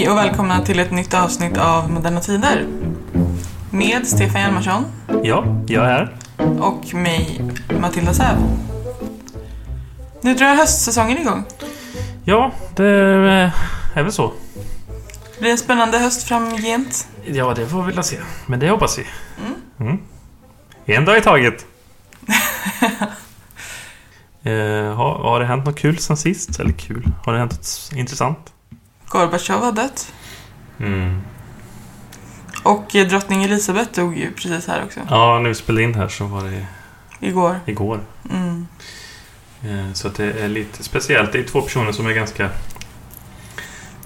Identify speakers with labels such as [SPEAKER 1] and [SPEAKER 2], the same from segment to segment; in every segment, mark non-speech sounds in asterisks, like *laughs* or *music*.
[SPEAKER 1] Hej och välkomna till ett nytt avsnitt av Moderna Tider. Med Stefan Hjalmarsson
[SPEAKER 2] Ja, jag är här.
[SPEAKER 1] och mig, Matilda Säv. Nu drar höstsäsongen igång.
[SPEAKER 2] Ja, det är väl så.
[SPEAKER 1] Det blir en spännande höst framgent.
[SPEAKER 2] Ja, det får vi väl se. Men det hoppas vi. Mm. En dag i taget. *laughs* eh, har, har det hänt något kul sen sist? Eller kul? Har det hänt något intressant?
[SPEAKER 1] Gorbatjov har dött.
[SPEAKER 2] Mm.
[SPEAKER 1] Och eh, drottning Elisabeth dog ju precis här också.
[SPEAKER 2] Ja, när vi spelade in här så var det
[SPEAKER 1] Igår.
[SPEAKER 2] igår.
[SPEAKER 1] Mm.
[SPEAKER 2] Eh, så att det är lite speciellt. Det är två personer som är ganska...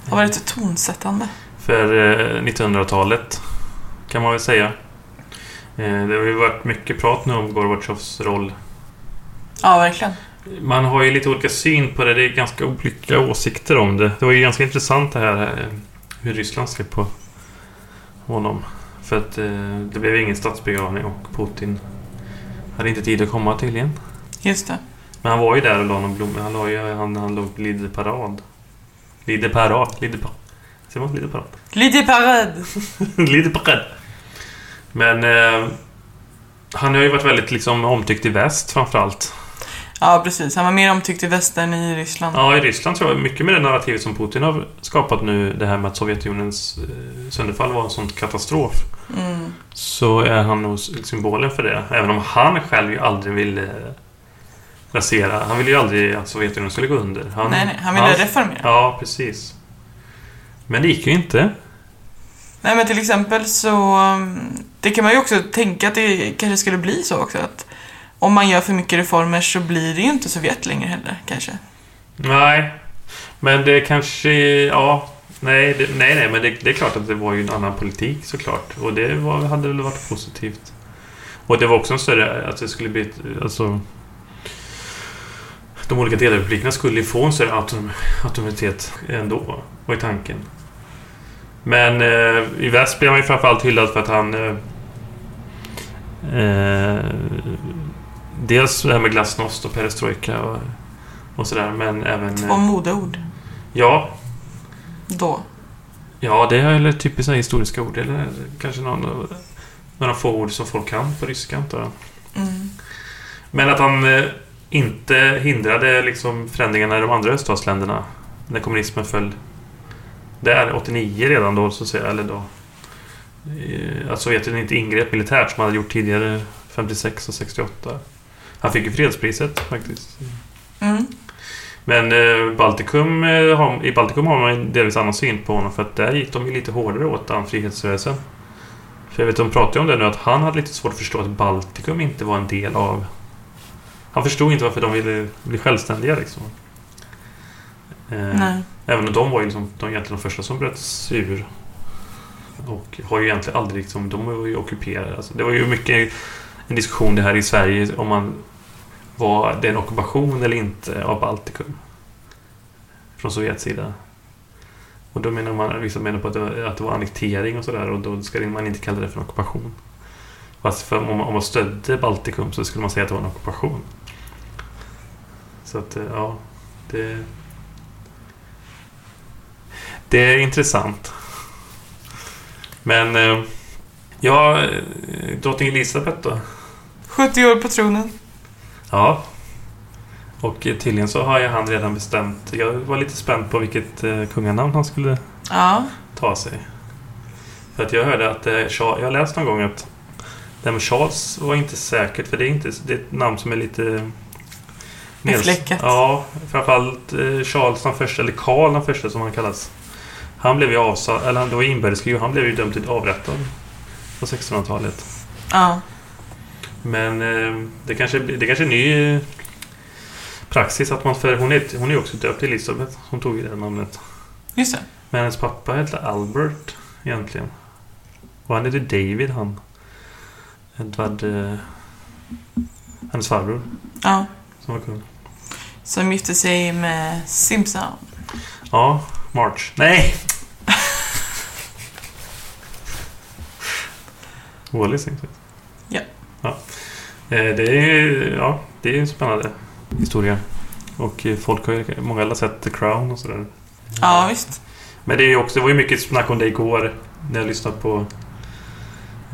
[SPEAKER 1] Har varit tonsättande.
[SPEAKER 2] För eh, 1900-talet kan man väl säga. Eh, det har ju varit mycket prat nu om Gorbatjovs roll
[SPEAKER 1] Ja, verkligen.
[SPEAKER 2] Man har ju lite olika syn på det. Det är ganska olika åsikter om det. Det var ju ganska intressant det här eh, hur Ryssland ser på honom. För att eh, det blev ingen statsbegravning och Putin hade inte tid att komma tydligen.
[SPEAKER 1] Just det.
[SPEAKER 2] Men han var ju där och la någon blomma. Han, la ju, han, han låg på Lide parad. Lide parad. Lide parad. Säger man Lide parad?
[SPEAKER 1] Lite parad. *laughs*
[SPEAKER 2] Lide parad. Men eh, han har ju varit väldigt liksom omtyckt i väst framförallt.
[SPEAKER 1] Ja, precis. Han var mer omtyckt i väst än i Ryssland.
[SPEAKER 2] Ja, i Ryssland tror jag mycket med det narrativet som Putin har skapat nu, det här med att Sovjetunionens eh, sönderfall var en sån katastrof.
[SPEAKER 1] Mm.
[SPEAKER 2] Så är han nog symbolen för det. Även om han själv ju aldrig ville rasera. Han ville ju aldrig att Sovjetunionen skulle gå under. Han,
[SPEAKER 1] Nej, nej. Han ville
[SPEAKER 2] han-
[SPEAKER 1] reformera.
[SPEAKER 2] Ja, precis. Men det gick ju inte.
[SPEAKER 1] Nej men till exempel så... um, Det kan man ju också tänka att det kanske skulle bli så också att om man gör för mycket reformer så blir det ju inte Sovjet längre heller kanske.
[SPEAKER 2] Nej. Men det kanske... Ja. Nej, det, nej, nej men det, det är klart att det var ju en annan politik såklart. Och det var, hade väl varit positivt. Och det var också en större... Att det skulle bli... Alltså... De olika delrepublikerna skulle ju få en större autom, autonomitet ändå, var ju tanken. Men eh, i väst blev han ju framförallt hyllad för att han... Eh, eh, dels det här med glasnost och perestrojka och, och sådär, men även...
[SPEAKER 1] Två
[SPEAKER 2] Eh,
[SPEAKER 1] modeord
[SPEAKER 2] ja,
[SPEAKER 1] då.
[SPEAKER 2] ja, det är eller typiskt historiska ord. Eller kanske någon, några få ord som folk kan på ryska, antar jag.
[SPEAKER 1] Mm.
[SPEAKER 2] Men att han eh, inte hindrade liksom förändringarna i de andra öststatsländerna när kommunismen föll. Där, 89 redan då, så att säga, eller då. eh, Att Sovjetunionen inte ingrep militärt som man hade gjort tidigare 56 och 68. Han fick ju fredspriset faktiskt.
[SPEAKER 1] Mm.
[SPEAKER 2] Men eh, Baltikum, eh, i Baltikum har man en delvis annan syn på honom för att där gick de ju lite hårdare åt den frihetsrörelsen. För jag vet, de pratar ju om det nu att han hade lite svårt att förstå att Baltikum inte var en del av... Han förstod inte varför de ville bli självständiga liksom. Eh,
[SPEAKER 1] Nej.
[SPEAKER 2] Även om de var ju liksom, de egentligen de första som bröt sig ur. Och har ju egentligen aldrig liksom, de var ju ockuperade. Alltså, det var ju mycket en diskussion det här i Sverige om man var det en ockupation eller inte av Baltikum. Från Sovjets sida. Och då menar man, vissa menar på att det var, att det var annektering och sådär och då ska man inte kalla det för en ockupation. Fast för om, man, om man stödde Baltikum så skulle man säga att det var en ockupation. Så att, eh, ja. Det... Det är intressant. Men... Eh, ja, eh, drottning Elisabeth då?
[SPEAKER 1] 70 år på tronen.
[SPEAKER 2] Ja. Och eh, tydligen så har ju han redan bestämt. Jag var lite spänd på vilket eh, kunganamn han skulle
[SPEAKER 1] Ja.
[SPEAKER 2] ta sig. För att jag hörde att eh, Charles, jag har läst någon gång att det här med Charles var inte säkert för det är inte det är ett namn som är lite
[SPEAKER 1] Befläckat.
[SPEAKER 2] Ja, framförallt eh, Charles den första, eller Karl den första som han kallas. Han blev ju avsatt, eller han, det var inbördeskrig han blev ju dömd till avrättad på 1600-talet.
[SPEAKER 1] Ja.
[SPEAKER 2] Men eh, det kanske det kanske är ny eh, praxis att man för hon är, hon är också döpt till Elisabeth. Hon tog ju det namnet.
[SPEAKER 1] Just det.
[SPEAKER 2] Men hennes pappa hette Albert egentligen. Och han hette David han. Edward... Eh, hennes farbror
[SPEAKER 1] Ja.
[SPEAKER 2] som var kung.
[SPEAKER 1] Som gifte sig med Simpson.
[SPEAKER 2] Ja, March. Nej! *laughs* Wallis inte
[SPEAKER 1] Ja.
[SPEAKER 2] ja. Eh, Det är ja, det är en spännande historia. Och eh, folk har ju... Många har sett The Crown och sådär.
[SPEAKER 1] Ja, visst.
[SPEAKER 2] Men det, är också, det var ju mycket snack om det igår när jag lyssnade på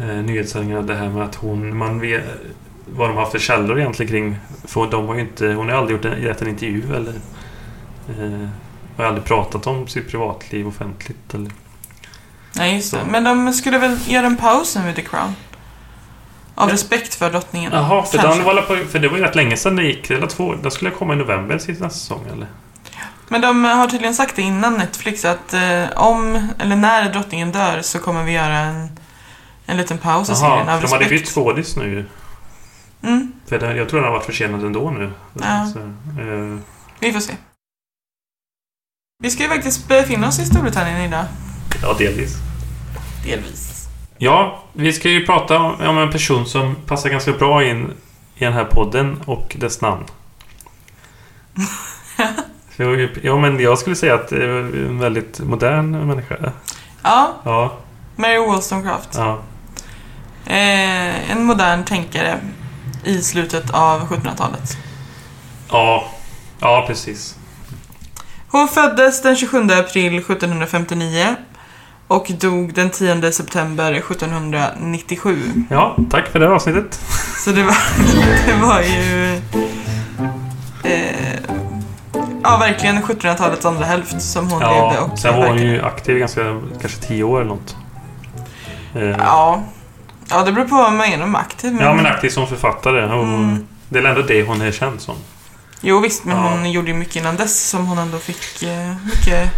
[SPEAKER 2] eh, nyhetssändningarna. Det här med att hon... Man vet vad de har för källor egentligen kring... För de har inte... Hon har aldrig gjort en, gett en intervju eller... Eh, har aldrig pratat om sitt privatliv offentligt eller...
[SPEAKER 1] Nej, just det.
[SPEAKER 2] Så.
[SPEAKER 1] Men de skulle väl göra en paus nu med The Crown? Av
[SPEAKER 2] Ja.
[SPEAKER 1] respekt för drottningen.
[SPEAKER 2] Jaha, för, var på, för det var ju rätt länge sedan det gick. Eller två, den skulle komma i november sista säsong eller?
[SPEAKER 1] Men de har tydligen sagt det innan Netflix att eh, om, eller när drottningen dör så kommer vi göra en, en liten paus i serien av
[SPEAKER 2] för de hade
[SPEAKER 1] respekt.
[SPEAKER 2] bytt skådis nu.
[SPEAKER 1] Mm,
[SPEAKER 2] För den, jag tror den har varit försenad ändå nu.
[SPEAKER 1] Ja.
[SPEAKER 2] Så, eh,
[SPEAKER 1] vi får se. Vi ska ju faktiskt befinna oss i Storbritannien idag.
[SPEAKER 2] ja, delvis.
[SPEAKER 1] Delvis.
[SPEAKER 2] Ja, vi ska ju prata om, en person som passar ganska bra in i den här podden och dess namn. *laughs* Ja, men jag skulle säga att det är en väldigt modern människa.
[SPEAKER 1] Ja,
[SPEAKER 2] Ja,
[SPEAKER 1] Mary Wollstonecraft.
[SPEAKER 2] ja.
[SPEAKER 1] Eh, en modern tänkare i slutet av 1700-talet.
[SPEAKER 2] Ja, ja precis.
[SPEAKER 1] Hon föddes den 27 april 1759 och dog den 10 september 1797.
[SPEAKER 2] Ja, tack för det avsnittet.
[SPEAKER 1] Så det var, *laughs* det var ju... Eh, ja, verkligen 1700-talets andra hälft som hon levde.
[SPEAKER 2] Ja,
[SPEAKER 1] Och
[SPEAKER 2] sen var hon ju aktiv ganska, kanske tio år eller något. Eh,
[SPEAKER 1] Ja. ja, det beror på vad man menar med aktiv.
[SPEAKER 2] Ja, men aktiv som författare. Och
[SPEAKER 1] Mm.
[SPEAKER 2] Det är ändå det hon är känd som.
[SPEAKER 1] Jo, visst, men
[SPEAKER 2] Ja.
[SPEAKER 1] hon gjorde ju mycket innan dess som hon ändå fick eh, mycket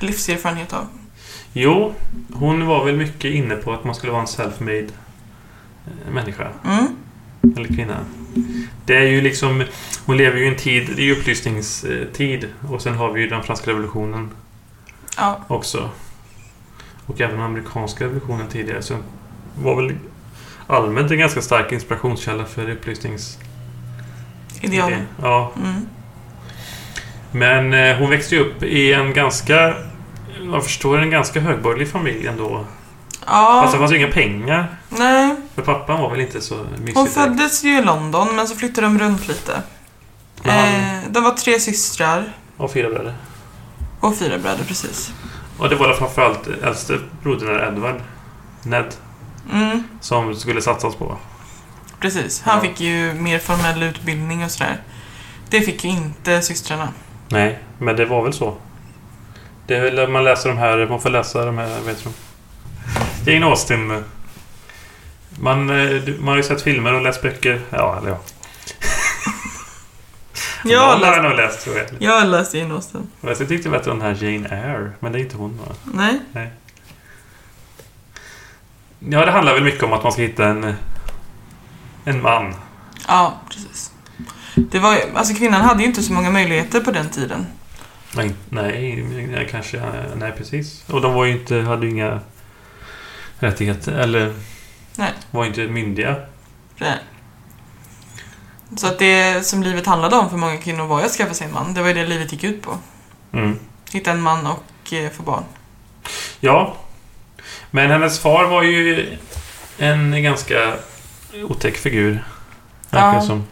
[SPEAKER 1] livserfarenhet av.
[SPEAKER 2] Jo, hon var väl mycket inne på att man skulle vara en self-made eh, människa.
[SPEAKER 1] Mm.
[SPEAKER 2] Eller kvinna. Det är ju liksom... Hon lever ju i en tid... Det är ju upplysningstid. Och sen har vi ju den franska revolutionen
[SPEAKER 1] Ja,
[SPEAKER 2] också. Och även den amerikanska revolutionen tidigare. Så var väl allmänt en ganska stark inspirationskälla för upplysnings...
[SPEAKER 1] idealen.
[SPEAKER 2] Ja,
[SPEAKER 1] Mm.
[SPEAKER 2] Men eh, hon växte ju upp i en ganska... Jag förstår en ganska högborgerlig familj ändå.
[SPEAKER 1] Ja,
[SPEAKER 2] Fast det fanns ju inga pengar.
[SPEAKER 1] nej.
[SPEAKER 2] För pappan var väl inte så mysig.
[SPEAKER 1] Hon föddes ju i London, men så flyttade de runt lite. Eh, de var tre systrar
[SPEAKER 2] Och fyra bröder.
[SPEAKER 1] och fyra bröder, precis.
[SPEAKER 2] Och det var framförallt äldste brodern Edward. Ned.
[SPEAKER 1] Mm,
[SPEAKER 2] Som skulle satsas på.
[SPEAKER 1] precis. Han
[SPEAKER 2] Ja.
[SPEAKER 1] fick ju mer formell utbildning och sådär. Det fick ju inte systrarna.
[SPEAKER 2] Nej, men det var väl så. Det är väl man läser de här... Man får läsa de här... Heter de? Jane Austen. Man, eh, du- man har ju sett filmer och läst böcker. Ja, eller ja. *laughs*
[SPEAKER 1] Jag har
[SPEAKER 2] Någon har jag
[SPEAKER 1] läst,
[SPEAKER 2] nog läst tror jag.
[SPEAKER 1] jag har läst Jane Austen.
[SPEAKER 2] Jag tyckte bättre om den här Jane Eyre. Men det är inte hon va?
[SPEAKER 1] Nej?
[SPEAKER 2] Ja, det handlar väl mycket om att man ska hitta en... En man.
[SPEAKER 1] Ja, precis. Det var alltså kvinnan hade ju inte så många möjligheter på den tiden.
[SPEAKER 2] Nej, nej, kanske... Nej, precis. Och de var ju inte... Hade ju inga rättigheter. Eller...
[SPEAKER 1] Nej.
[SPEAKER 2] Var inte myndiga.
[SPEAKER 1] Nej. Så att det som livet handlade om för många kvinnor var att skaffa sig en man. Det var ju det livet gick ut på.
[SPEAKER 2] Mm.
[SPEAKER 1] Hitta en man och eh, få barn.
[SPEAKER 2] Ja. Men hennes far var ju en ganska otäck figur. Verkar
[SPEAKER 1] Ja.
[SPEAKER 2] som.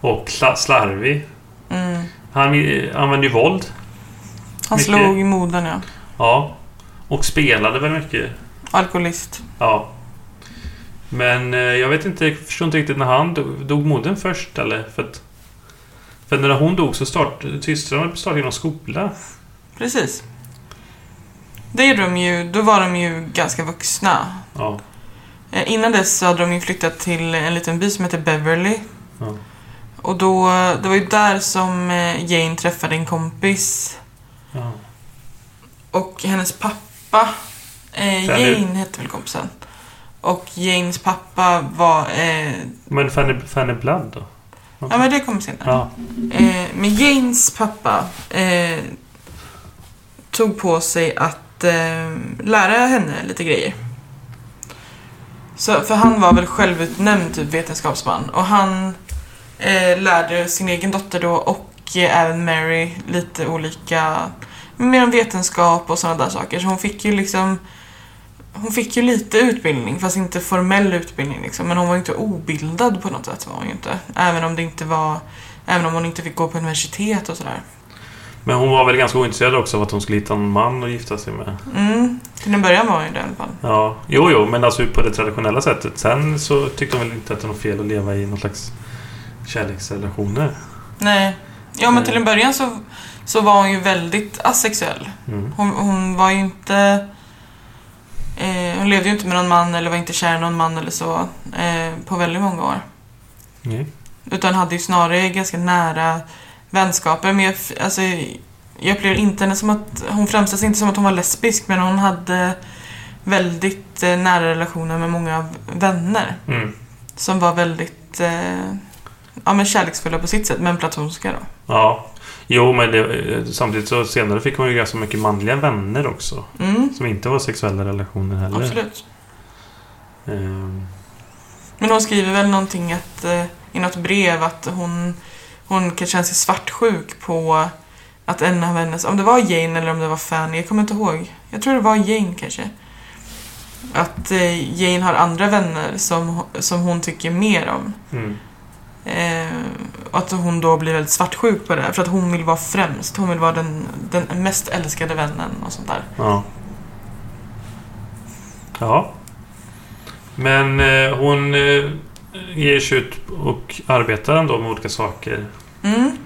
[SPEAKER 2] Och sla- slarvig.
[SPEAKER 1] Mm.
[SPEAKER 2] Han i- använde ju våld.
[SPEAKER 1] Han
[SPEAKER 2] Mycket.
[SPEAKER 1] slog i modern, ja.
[SPEAKER 2] Ja. Och spelade väl mycket.
[SPEAKER 1] Alkoholist.
[SPEAKER 2] Ja. Men eh, jag vet inte, jag förstår inte riktigt när han dog. Dog modern först eller? För att... För när hon dog så startade systrarna startade någon skola.
[SPEAKER 1] Precis. Det gjorde de ju, då var de ju ganska vuxna.
[SPEAKER 2] Ja.
[SPEAKER 1] Eh, Innan dess så hade de ju flyttat till en liten by som heter Beverly. Och då, det var ju där som eh, Jane träffade en kompis.
[SPEAKER 2] ja.
[SPEAKER 1] Och hennes pappa, eh. Jane hette väl kompisen. Och Janes pappa var, eh,
[SPEAKER 2] Men Fanny, Fanny Blood då?
[SPEAKER 1] ja men det kommer senare.
[SPEAKER 2] Ja.
[SPEAKER 1] Eh, men Janes pappa eh, tog på sig att eh, lära henne lite grejer. Så, för han var väl självutnämnd typ vetenskapsman och han eh, lärde sin egen dotter då och eh, även Mary lite olika, mer om vetenskap och sådana där saker. Så hon fick ju liksom hon fick ju lite utbildning, fast inte formell utbildning liksom. Men hon var inte obildad på något sätt var hon ju inte. Även om det inte var Även om hon inte fick gå på universitet och sådär.
[SPEAKER 2] Men hon var väl ganska ointresserad också av att hon skulle hitta en man att gifta sig med.
[SPEAKER 1] Mm. Till en början var hon ju det i alla fall.
[SPEAKER 2] Ja, jo, jo, men alltså på det traditionella sättet. Sen så tyckte hon väl inte att det var fel att leva i någon slags kärleksrelationer.
[SPEAKER 1] Nej. Ja, men till en början så, så var hon ju väldigt asexuell.
[SPEAKER 2] Mm.
[SPEAKER 1] Hon, hon var ju inte... Eh, hon levde ju inte med någon man eller var inte kär i någon man eller så eh, på väldigt många år.
[SPEAKER 2] Nej.
[SPEAKER 1] Utan hade ju snarare ganska nära vänskaper. Men jag, alltså, jag upplever inte henne som att... Hon framställs inte som att hon var lesbisk men hon hade väldigt eh, nära relationer med många vänner.
[SPEAKER 2] Mm.
[SPEAKER 1] Som var väldigt eh, ja, men kärleksfulla på sitt sätt, men platonska då.
[SPEAKER 2] Ja. Jo, men det, samtidigt så senare fick hon ju ganska mycket manliga vänner också.
[SPEAKER 1] Mm,
[SPEAKER 2] Som inte var sexuella relationer heller.
[SPEAKER 1] absolut.
[SPEAKER 2] Ehm,
[SPEAKER 1] Men hon skriver väl någonting att, eh, i något brev att hon, hon kan känna sig svartsjuk på att en av hennes, om det var Jane eller om det var Fanny, jag kommer inte ihåg. Jag tror det var Jane kanske. Att eh, Jane har andra vänner som, som hon tycker mer om.
[SPEAKER 2] mm.
[SPEAKER 1] Eh, att hon då blir väldigt svartsjuk på det för att hon vill vara främst. Hon vill vara den, den mest älskade vännen och sånt där.
[SPEAKER 2] Ja. Ja. Men eh, hon eh, ger sig ut och arbetar ändå med olika saker.
[SPEAKER 1] Mm,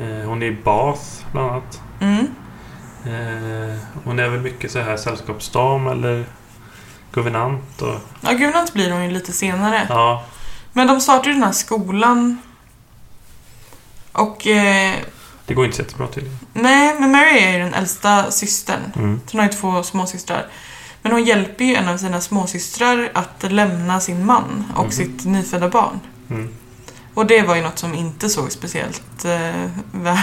[SPEAKER 2] Eh, hon är i Bath bland annat.
[SPEAKER 1] mm,
[SPEAKER 2] Eh, hon är väl mycket så här sällskapsdam eller guvernant och...
[SPEAKER 1] Ja, guvernant blir hon ju lite senare.
[SPEAKER 2] Ja.
[SPEAKER 1] Men de startar ju den här skolan. Och... Eh,
[SPEAKER 2] Det går inte så jättebra tydligen.
[SPEAKER 1] nej, men Mary är ju den äldsta systern.
[SPEAKER 2] Mm.
[SPEAKER 1] Hon har ju två småsystrar. Men hon hjälper ju en av sina småsystrar att lämna sin man och
[SPEAKER 2] Mhm.
[SPEAKER 1] sitt nyfödda barn.
[SPEAKER 2] Mm.
[SPEAKER 1] Och det var ju något som inte såg speciellt eh, väl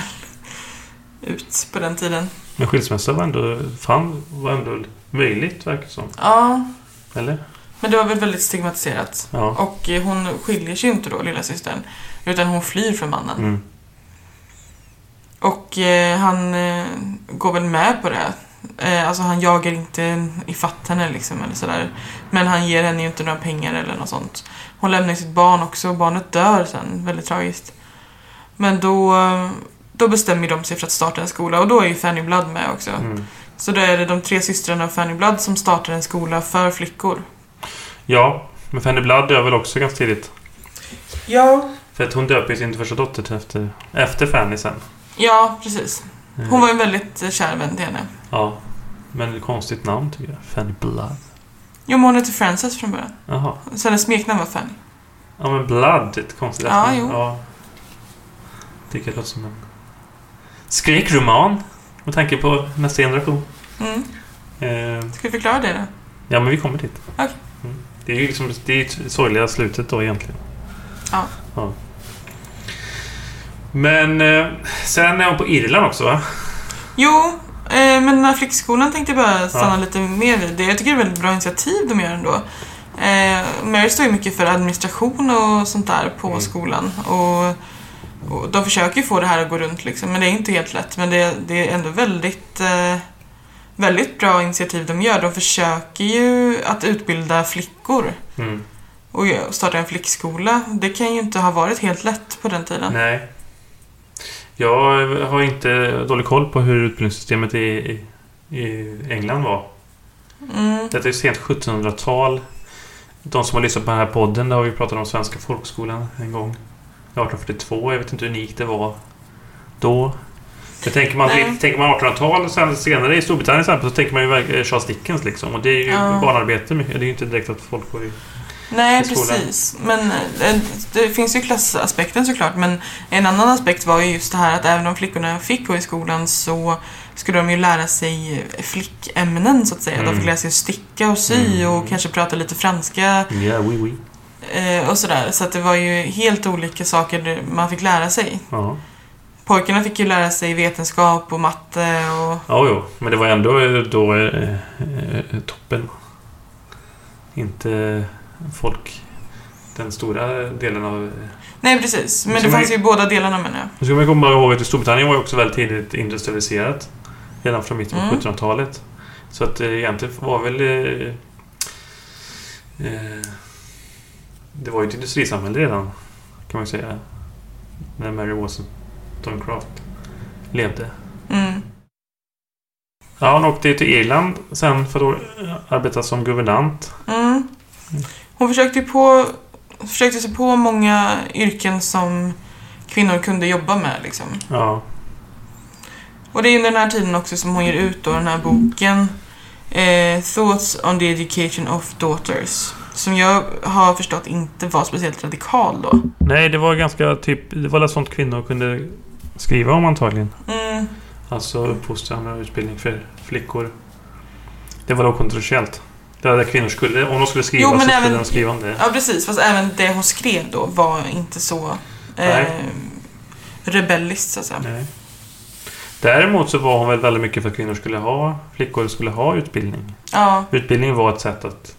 [SPEAKER 1] ut på den tiden.
[SPEAKER 2] Men skilsmässa var ändå, fan, var ändå möjligt verkar det som.
[SPEAKER 1] Ja,
[SPEAKER 2] Eller?
[SPEAKER 1] Men det var väl väldigt stigmatiserat.
[SPEAKER 2] Ja.
[SPEAKER 1] Och eh, hon skiljer sig inte då, lilla systern, Utan hon flyr från mannen.
[SPEAKER 2] Mm.
[SPEAKER 1] Och eh, han eh, går väl med på det. Eh, alltså han jagar inte ifatt henne liksom eller sådär. Men han ger henne ju inte några pengar eller något sånt. Hon lämnar sitt barn också och barnet dör sen. Väldigt tragiskt. Men då, eh, då bestämmer de sig för att starta en skola och då är ju Fanny Blood med också.
[SPEAKER 2] Mm.
[SPEAKER 1] Så då är det de tre systrarna och Fanny Blood som startar en skola för flickor.
[SPEAKER 2] Ja, men Fanny Blood dör väl också ganska tidigt.
[SPEAKER 1] Ja.
[SPEAKER 2] För att hon döper ju sin första dotter efter, efter Fanny sen.
[SPEAKER 1] Ja, precis.
[SPEAKER 2] Eh,
[SPEAKER 1] Hon var ju en väldigt eh, kär vän till henne.
[SPEAKER 2] Ja. Men ett konstigt namn tycker jag. Fanny Blood.
[SPEAKER 1] Jo, men hon hette Frances från början.
[SPEAKER 2] Jaha.
[SPEAKER 1] Så hennes smeknamn var Fanny.
[SPEAKER 2] Ja men Blood, ett konstigt
[SPEAKER 1] Ja,
[SPEAKER 2] efternamn.
[SPEAKER 1] jo.
[SPEAKER 2] Ja. Tycker jag låter som en skräckroman. Med tanke på nästa generation.
[SPEAKER 1] Mm.
[SPEAKER 2] Eh,
[SPEAKER 1] Ska vi förklara det då?
[SPEAKER 2] ja men vi kommer dit.
[SPEAKER 1] Okej.
[SPEAKER 2] Det är ju liksom det är sorgliga slutet då egentligen.
[SPEAKER 1] Ja.
[SPEAKER 2] ja. Men eh, sen är hon på Irland också va?
[SPEAKER 1] Jo, eh, men den här flickskolan tänkte jag bara stanna
[SPEAKER 2] Ja.
[SPEAKER 1] lite mer vid. Det. Jag tycker det är väldigt bra initiativ de gör ändå. Eh, Mary står ju mycket för administration och sånt där på
[SPEAKER 2] Mm.
[SPEAKER 1] skolan. Och, och de försöker ju få det här att gå runt liksom, men det är inte helt lätt. Men det, det är ändå väldigt, eh, väldigt bra initiativ de gör. De försöker ju att utbilda flickor
[SPEAKER 2] Mm.
[SPEAKER 1] och starta en flickskola. Det kan ju inte ha varit helt lätt på den tiden.
[SPEAKER 2] Nej. Jag har inte dålig koll på hur utbildningssystemet i, i, i England var.
[SPEAKER 1] Mm.
[SPEAKER 2] Detta är sent 1700-tal. De som har lyssnat på den här podden, där har vi pratat om Svenska folkskolan en gång. 1842. Jag vet inte hur unikt det var då. Jag tänker man, tänker man 1800-tal sen senare i Storbritannien exempel, så tänker man ju Charles Dickens liksom. Och det är ju
[SPEAKER 1] Ja.
[SPEAKER 2] barnarbete mycket. Det är ju inte direkt att folk går i...
[SPEAKER 1] Nej, precis. Men eh, det finns ju klassaspekten såklart. Men en annan aspekt var ju just det här att även om flickorna fick gå i skolan så skulle de ju lära sig flickämnen så att säga. De
[SPEAKER 2] Mm.
[SPEAKER 1] fick lära sig att sticka och sy
[SPEAKER 2] Mm.
[SPEAKER 1] och kanske prata lite franska
[SPEAKER 2] Ja, oui, oui.
[SPEAKER 1] eh, och sådär. Så att det var ju helt olika saker man fick lära sig.
[SPEAKER 2] Ja.
[SPEAKER 1] Pojkarna fick ju lära sig vetenskap och matte och...
[SPEAKER 2] Ja, jo. Men det var ändå eh, då eh, eh, toppen. Inte folk... Den stora delen av...
[SPEAKER 1] Nej, precis. Men det
[SPEAKER 2] man-
[SPEAKER 1] fanns ju båda delarna menar jag.
[SPEAKER 2] Nu ska man komma ihåg att Storbritannien var ju också väldigt tidigt industrialiserat. Redan från mitten på
[SPEAKER 1] Mm.
[SPEAKER 2] 1700-talet. Så att eh, egentligen var väl... Eh, eh, det var ju ett industrisamhälle redan, kan man säga. När Mary Wollstonecraft levde. Ja, hon åkte till Irland sen för att arbeta som guvernant.
[SPEAKER 1] Mm. Hon försökte, på, försökte sig på många yrken som kvinnor kunde jobba med. Liksom.
[SPEAKER 2] Ja.
[SPEAKER 1] Och det är under den här tiden också som hon ger ut då den här boken eh, Thoughts on the Education of Daughters. Som jag har förstått inte var speciellt radikal då.
[SPEAKER 2] Nej, det var ganska typ... Det var väl sånt kvinnor kunde skriva om antagligen.
[SPEAKER 1] Mm.
[SPEAKER 2] Alltså uppfostran och utbildning för flickor. Det var då kontroversiellt. Det var där kvinnor skulle... Om de skulle skriva
[SPEAKER 1] Jo,
[SPEAKER 2] så skulle
[SPEAKER 1] även-
[SPEAKER 2] de skriva om det.
[SPEAKER 1] Ja, precis. Fast även det hon skrev då var inte så eh, rebelliskt, så att säga.
[SPEAKER 2] Nej. Däremot så var hon väl väldigt mycket för att kvinnor skulle ha... Flickor skulle ha utbildning.
[SPEAKER 1] Ja,
[SPEAKER 2] Utbildning var ett sätt att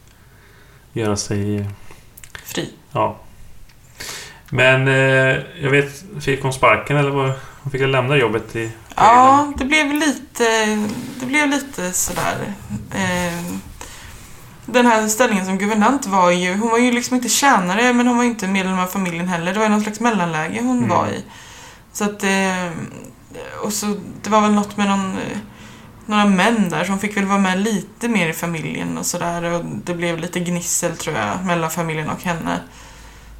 [SPEAKER 2] göra sig...
[SPEAKER 1] fri.
[SPEAKER 2] Ja. Men eh, jag vet, fick hon sparken eller vad? Hon fick lämna jobbet i...
[SPEAKER 1] Ja, det blev lite, det blev lite sådär. Eh, den här ställningen som guvernant var ju, hon var ju liksom inte tjänare men hon var ju inte medlem av familjen heller. Det var ju någon slags mellanläge hon
[SPEAKER 2] Mm.
[SPEAKER 1] var i. Så att, eh, och så det var väl något med någon, eh, några män där som fick väl vara med lite mer i familjen och sådär. Och det blev lite gnissel tror jag mellan familjen och henne.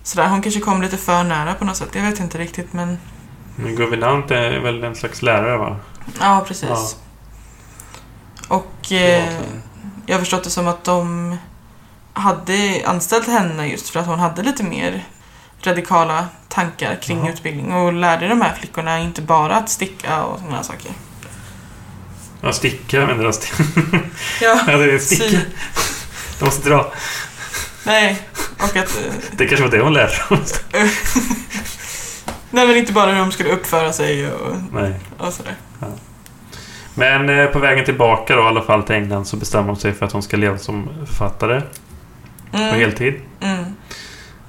[SPEAKER 1] Sådär, hon kanske kom lite för nära på något sätt. Jag vet inte riktigt men
[SPEAKER 2] Men guvernant är väl en slags lärare va?
[SPEAKER 1] ja precis.
[SPEAKER 2] Ja.
[SPEAKER 1] Och eh, jag har förstått det som att de hade anställt henne just för att hon hade lite mer radikala tankar kring
[SPEAKER 2] Jaha.
[SPEAKER 1] utbildning och lärde de här flickorna inte bara att sticka och sådana saker.
[SPEAKER 2] Ja, sticka menar jag.
[SPEAKER 1] Ja, *laughs*
[SPEAKER 2] Ja, det är sticka.
[SPEAKER 1] sy.
[SPEAKER 2] De måste dra.
[SPEAKER 1] Nej, och att... eh,
[SPEAKER 2] Det kanske var det hon lärde sig. *laughs*
[SPEAKER 1] Nej men inte bara hur de skulle uppföra sig och,
[SPEAKER 2] Nej.
[SPEAKER 1] och sådär.
[SPEAKER 2] Men eh, på vägen tillbaka då i alla fall till England så bestämmer hon sig för att hon ska leva som författare på
[SPEAKER 1] Mm,
[SPEAKER 2] heltid.
[SPEAKER 1] mm,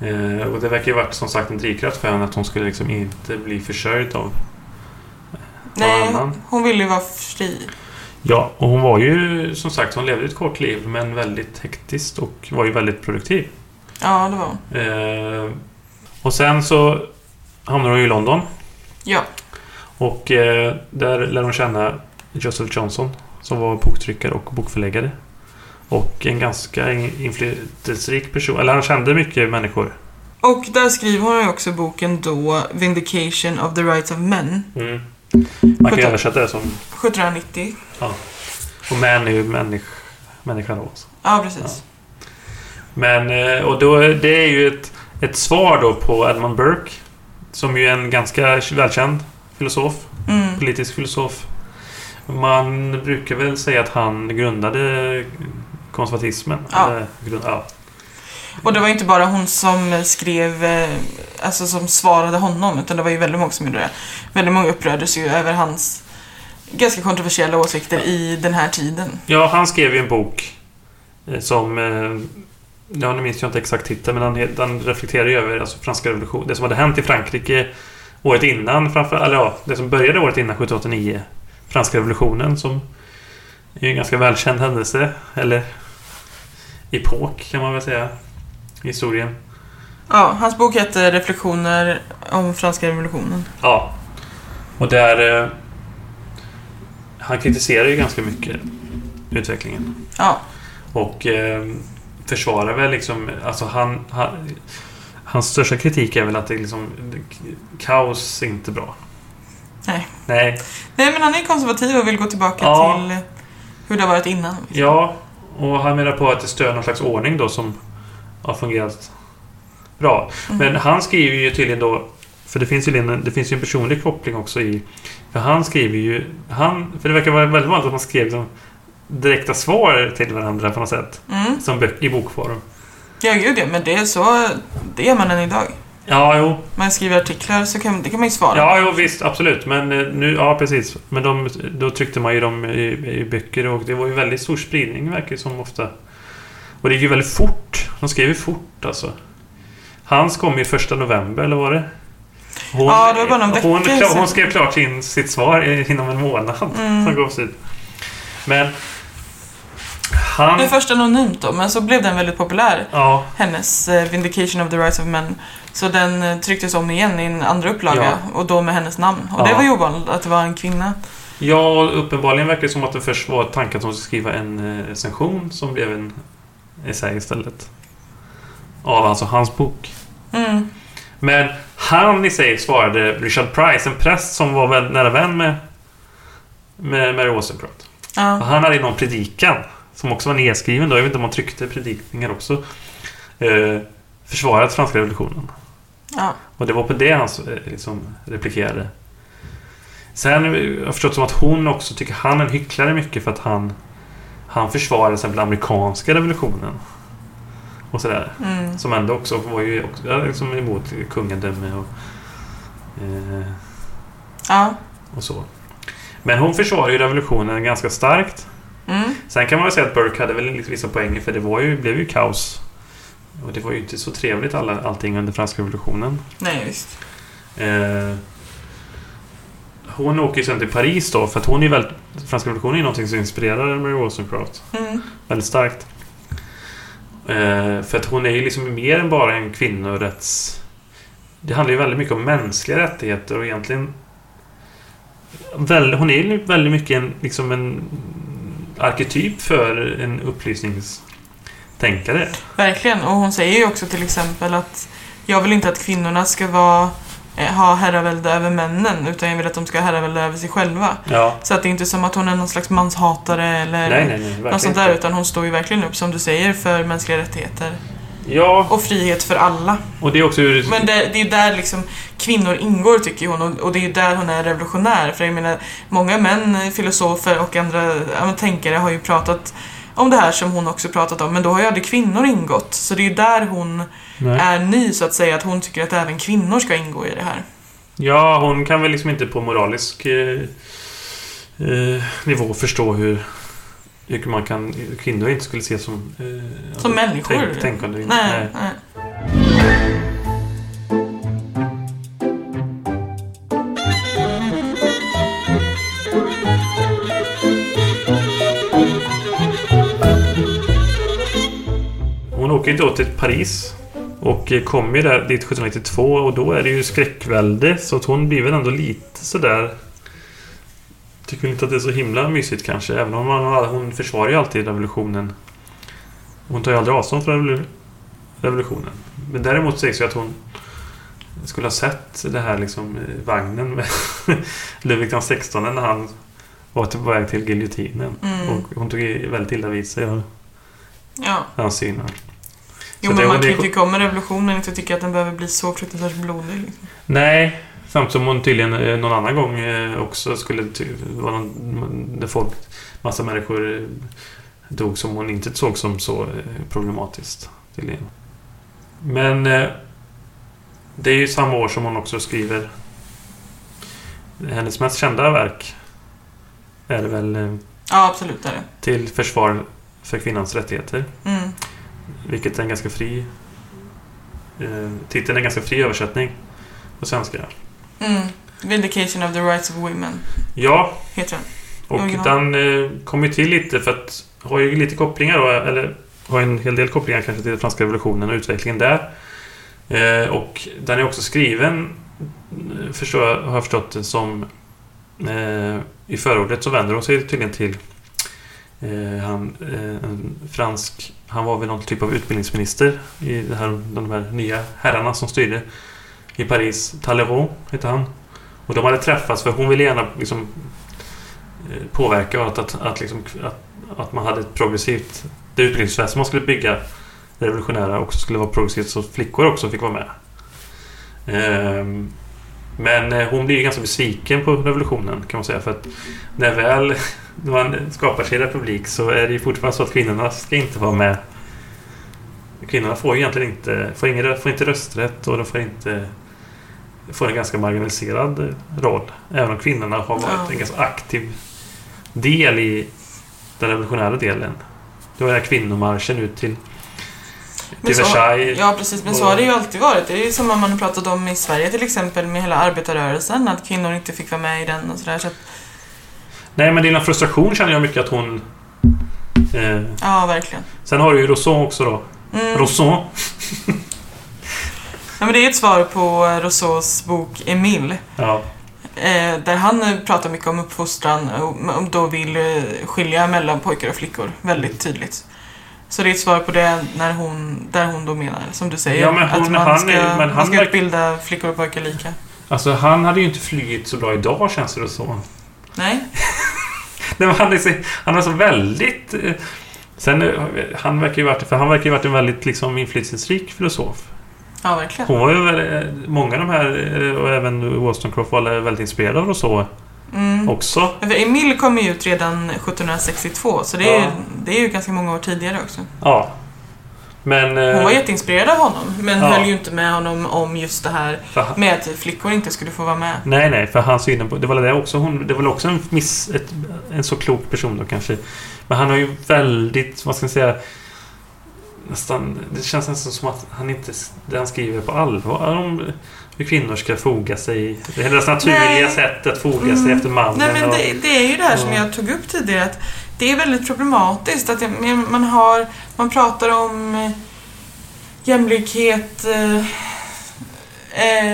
[SPEAKER 2] Eh, och det verkar ju varit som sagt en drivkraft för henne att hon skulle liksom inte bli försörjd av
[SPEAKER 1] Nej,
[SPEAKER 2] annan.
[SPEAKER 1] hon ville ju vara fri.
[SPEAKER 2] Ja, och hon var ju som sagt, hon levde ett kort liv men väldigt hektiskt och var ju väldigt produktiv.
[SPEAKER 1] Ja, det var hon.
[SPEAKER 2] Eh, och sen så hamnar hon ju i London
[SPEAKER 1] Ja.
[SPEAKER 2] och eh, där lär hon känna Joseph Johnson som var boktryckare och bokförläggare. Och en ganska inflytelserik person. Eller han kände mycket människor.
[SPEAKER 1] Och där skriver hon ju också boken då Vindication of the Rights of Men
[SPEAKER 2] Mm. Man kan
[SPEAKER 1] Sjutton.
[SPEAKER 2] översätta det som...
[SPEAKER 1] 1790.
[SPEAKER 2] Och män är ju människ, människa då. alltså.
[SPEAKER 1] Ja, precis.
[SPEAKER 2] Men, eh, och då, det är ju ett, ett svar då på Edmund Burke. Som ju är en ganska välkänd filosof.
[SPEAKER 1] Mm.
[SPEAKER 2] Politisk filosof. Man brukar väl säga att han grundade konservatismen.
[SPEAKER 1] Ja.
[SPEAKER 2] Eller, grund, ja.
[SPEAKER 1] Och det var ju inte bara hon som skrev, eh, alltså som svarade honom, utan det var ju väldigt många som gjorde det. Väldigt många upprördes ju över hans ganska kontroversiella åsikter i den här tiden.
[SPEAKER 2] ja, han skrev ju en bok eh, som... Ja, nu minns jag inte exakt titeln, men han, he- han reflekterar ju över alltså, franska revolutionen. Det som hade hänt i Frankrike året innan, framför, eller ja, det som började året innan, 1789. Franska revolutionen som är en ganska välkänd händelse, eller epok kan man väl säga, i historien.
[SPEAKER 1] Ja, hans bok heter Reflektioner om franska revolutionen.
[SPEAKER 2] Ja. Och där... Eh, han kritiserar ju ganska mycket utvecklingen.
[SPEAKER 1] Ja,
[SPEAKER 2] Och eh, försvarar väl liksom... Alltså han, han... Hans största kritik är väl att det liksom... Kaos är inte bra.
[SPEAKER 1] Nej.
[SPEAKER 2] Nej.
[SPEAKER 1] nej men han är konservativ och vill gå tillbaka
[SPEAKER 2] Ja.
[SPEAKER 1] till hur det har varit innan.
[SPEAKER 2] Ja, och han menar på att det stör någon slags ordning då som har fungerat bra.
[SPEAKER 1] Mm.
[SPEAKER 2] Men han skriver ju tydligen då... För det finns ju en, det finns ju en personlig koppling också i... För han skriver ju... Han, för det verkar vara väldigt vanligt att man skrev liksom direkta svar till varandra på något sätt.
[SPEAKER 1] Mm.
[SPEAKER 2] Som böcker i bokform.
[SPEAKER 1] Ja, gud ja, men det är så, det gör man än idag.
[SPEAKER 2] Ja, jo.
[SPEAKER 1] Man skriver artiklar så kan, det kan man ju svara.
[SPEAKER 2] Ja, jo, visst. Absolut. Men eh, nu... Ja, precis. Men de, då tryckte man ju dem i, i böcker och det var ju väldigt stor spridning verkar det som ofta. Och det gick ju väldigt fort. De skrev ju fort alltså. Hans kom ju första november, eller var det? Hon,
[SPEAKER 1] Ja, det var bara någon vecka
[SPEAKER 2] hon, hon skrev klart sin, sitt svar inom en månad.
[SPEAKER 1] Mm.
[SPEAKER 2] Som gavs ut. Men... Han...
[SPEAKER 1] Det är först anonymt då, men så blev den väldigt populär.
[SPEAKER 2] Ja,
[SPEAKER 1] Hennes eh, Vindication of the Rights of Men. Så den eh, trycktes om igen i en andra upplaga och då med hennes namn. Och det
[SPEAKER 2] Ja.
[SPEAKER 1] var ju ovanligt att det var en kvinna
[SPEAKER 2] Ja, uppenbarligen verkar det som att det först var tanken att hon skulle skriva en eh, recension som blev en essä istället. Av alltså hans bok.
[SPEAKER 1] Mm.
[SPEAKER 2] Men han i sig svarade Richard Price, en präst som var väl nära vän med, med Wollstonecraft. Och
[SPEAKER 1] Ja.
[SPEAKER 2] han hade någon predikan, som också var nedskriven då, jag vet inte om han tryckte predikningar också, eh, försvarat franska revolutionen.
[SPEAKER 1] Ja.
[SPEAKER 2] Och det var på det han eh, liksom replikerade. Sen har jag förstått som att hon också tycker han är en hycklare mycket för att han han försvarar till exempel amerikanska revolutionen. Och sådär.
[SPEAKER 1] Mm.
[SPEAKER 2] Som ändå också var ju också, liksom emot kungadöme och, eh,
[SPEAKER 1] Ja.
[SPEAKER 2] och så. Men hon försvarar ju revolutionen ganska starkt.
[SPEAKER 1] Mm.
[SPEAKER 2] Sen kan man väl säga att Burke hade väl vissa poänger för det var ju, blev ju kaos. Och det var ju inte så trevligt alla, allting under franska revolutionen.
[SPEAKER 1] Nej, visst.
[SPEAKER 2] Eh, hon åker ju sen till Paris då för att hon är väldigt... Franska revolutionen är ju någonting som inspirerar Mary Wollstonecraft
[SPEAKER 1] Mm.
[SPEAKER 2] väldigt starkt. Eh, för att hon är ju liksom mer än bara en kvinnorätts... Det handlar ju väldigt mycket om mänskliga rättigheter och egentligen... Väl, hon är ju väldigt mycket en, liksom en arketyp för en upplysningstänkare.
[SPEAKER 1] Verkligen. Och hon säger ju också till exempel att jag vill inte att kvinnorna ska vara, eh, ha herravälde över männen utan jag vill att de ska ha herravälde över sig själva.
[SPEAKER 2] Ja.
[SPEAKER 1] Så att det är inte som att hon är någon slags manshatare eller
[SPEAKER 2] Nej, nej, nej.
[SPEAKER 1] Något sånt där utan hon står ju verkligen upp som du säger för mänskliga rättigheter.
[SPEAKER 2] Ja,
[SPEAKER 1] Och frihet för alla.
[SPEAKER 2] och det är också ur...
[SPEAKER 1] Men det, det är där liksom kvinnor ingår tycker hon och, och det är där hon är revolutionär. För jag menar, många män, filosofer och andra ja, men tänkare har ju pratat om det här som hon också pratat om men då har ju aldrig kvinnor ingått. Så det är ju där hon
[SPEAKER 2] Nej.
[SPEAKER 1] är ny så att säga, att hon tycker att även kvinnor ska ingå i det här.
[SPEAKER 2] Ja, hon kan väl liksom inte på moralisk eh, eh, nivå förstå hur, hur man kan... Kvinnor inte skulle ses som... Eh,
[SPEAKER 1] Som människor.
[SPEAKER 2] Tänk, tänkande.
[SPEAKER 1] Nej, nej.
[SPEAKER 2] Hon åker ju då till Paris och kommer ju där dit 1792 och då är det ju skräckvälde så att hon blir väl ändå lite sådär... Tycker väl inte att det är så himla mysigt kanske även om man, hon försvarar ju alltid revolutionen. Hon tar ju aldrig avstånd från revolu- revolutionen. Men däremot sägs ju att hon skulle ha sett det här liksom vagnen med *laughs* Ludvig XVI när han var på väg till giljotinen.
[SPEAKER 1] Mm.
[SPEAKER 2] Och hon tog väldigt illa vid sig av
[SPEAKER 1] Ja.
[SPEAKER 2] hans syner.
[SPEAKER 1] Jo, men man kan ju tycka om en revolution men inte tycka att den behöver bli så fruktansvärt blodig. Liksom.
[SPEAKER 2] Nej, samt som hon tydligen eh, någon annan gång eh, också skulle... vara någon, där folk, massa människor eh, dog som hon inte såg som så problematiskt. Tydligen. Men det är ju samma år som hon också skriver hennes mest kända verk är det väl
[SPEAKER 1] Ja, absolut är det.
[SPEAKER 2] Till försvar för kvinnans rättigheter.
[SPEAKER 1] Mm.
[SPEAKER 2] Vilket är en ganska fri... Eh, titeln är en ganska fri översättning på svenska.
[SPEAKER 1] Mm. Vindication of the rights of women,
[SPEAKER 2] Ja,
[SPEAKER 1] heter den.
[SPEAKER 2] och
[SPEAKER 1] Original.
[SPEAKER 2] den eh, kom ju till lite för att har ju lite kopplingar då, eller har en hel del kopplingar kanske till den franska revolutionen och utvecklingen där. Eh, och den är också skriven, eh, förstår jag, har jag förstått det, som eh, i förordet så vänder hon sig tydligen till eh, han, en fransk, han var väl någon typ av utbildningsminister i det här, de här nya herrarna som styrde i Paris. Talleyrand heter han. Och de hade träffats för hon ville gärna liksom eh, påverka att, att, att, liksom, att, att man hade ett progressivt... Det utbildningsväsen man skulle bygga, revolutionära, också skulle vara progressivt så flickor också fick vara med. Ehm, men eh, hon blir ju ganska besviken på revolutionen kan man säga för att när väl *laughs* man skapar sig republik så är det ju fortfarande så att kvinnorna ska inte vara med. Kvinnorna får ju egentligen inte, får ingen, får inte rösträtt och de får inte får en ganska marginaliserad roll. Även om kvinnorna har varit en ganska aktiv del i den revolutionära delen. Det var den här kvinnomarschen ut till, till
[SPEAKER 1] så-
[SPEAKER 2] Versailles.
[SPEAKER 1] Ja, precis. Men så har det ju alltid varit. Det är ju som man har pratat om i Sverige till exempel med hela arbetarrörelsen, att kvinnor inte fick vara med i den och sådär. Så att,
[SPEAKER 2] Nej, men din frustration känner jag mycket att hon... Eh,
[SPEAKER 1] ja, verkligen.
[SPEAKER 2] sen har du ju Rousseau också då.
[SPEAKER 1] Mm.
[SPEAKER 2] Rousseau.
[SPEAKER 1] Men det är ett svar på eh, Rousseaus bok Emile.
[SPEAKER 2] Ja.
[SPEAKER 1] Eh, där han eh, pratar mycket om uppfostran och, då vill skilja mellan pojkar och flickor väldigt tydligt. Så det är ett svar på det när hon, där hon då menar, som du säger,
[SPEAKER 2] Ja, hon-
[SPEAKER 1] att man ska,
[SPEAKER 2] är-
[SPEAKER 1] man ska utbilda flickor och pojkar lika.
[SPEAKER 2] Alltså han hade ju inte flugit så bra idag känns det så.
[SPEAKER 1] Nej? *laughs*
[SPEAKER 2] Nej, han, är så, han är så väldigt... Sen, han verkar ju varit, för han verkar ju varit en väldigt liksom, inflytelserik filosof.
[SPEAKER 1] Ja, verkligen.
[SPEAKER 2] Hon var ju väl, eh, många av de här, eh, och även Wollstonecraft var väldigt inspirerade av Rousseau
[SPEAKER 1] Mm.
[SPEAKER 2] också.
[SPEAKER 1] För Emile kom ju ut redan 1762, så det är,
[SPEAKER 2] Ja.
[SPEAKER 1] ju, det är ju ganska många år tidigare också.
[SPEAKER 2] Ja. Men... eh,
[SPEAKER 1] Hon var jätteinspirerad av honom, men
[SPEAKER 2] Ja.
[SPEAKER 1] höll ju inte med honom om just det här
[SPEAKER 2] han-
[SPEAKER 1] med att flickor inte skulle få vara med.
[SPEAKER 2] Nej, nej, för hans syn på... Det var det också hon... Det var också en miss... Ett, en så klok person då kanske. Men han har ju väldigt, vad ska man säga... Nästan... Det känns nästan som att han inte... Det han skriver på allvar om hur kvinnor ska foga sig. Det deras naturliga
[SPEAKER 1] Nej.
[SPEAKER 2] sätt att foga sig
[SPEAKER 1] Mm.
[SPEAKER 2] efter mannen.
[SPEAKER 1] Nej, men
[SPEAKER 2] och,
[SPEAKER 1] det, det är ju det här som
[SPEAKER 2] Ja.
[SPEAKER 1] jag tog upp tidigare, att det är väldigt problematiskt att man har... Man pratar om eh, jämlikhet eh,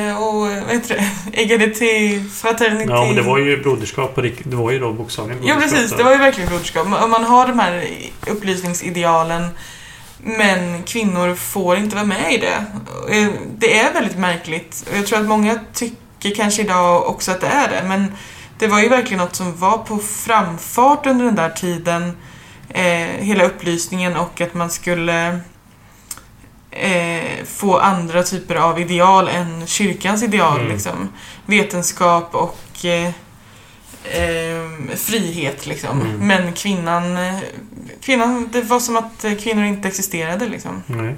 [SPEAKER 1] eh, och vad heter det? *laughs* Egalité, fraternitet.
[SPEAKER 2] ja, men det var ju broderskap på rikt- Det var ju då bokstavligen
[SPEAKER 1] Ja,
[SPEAKER 2] broderskap.
[SPEAKER 1] precis.
[SPEAKER 2] då.
[SPEAKER 1] Det var ju verkligen broderskap. Man man har de här upplysningsidealen men kvinnor får inte vara med i det. Eh, Det är väldigt märkligt. Jag tror att många tycker kanske idag också att det är det. Men det var ju verkligen något som var på framfart under den där tiden. Eh, hela upplysningen och att man skulle eh, få andra typer av ideal än kyrkans ideal.
[SPEAKER 2] Mm.
[SPEAKER 1] Liksom. Vetenskap och eh, eh, frihet liksom.
[SPEAKER 2] Mm.
[SPEAKER 1] Men kvinnan, eh, kvinnan, det var som att eh, kvinnor inte existerade liksom.
[SPEAKER 2] Nej.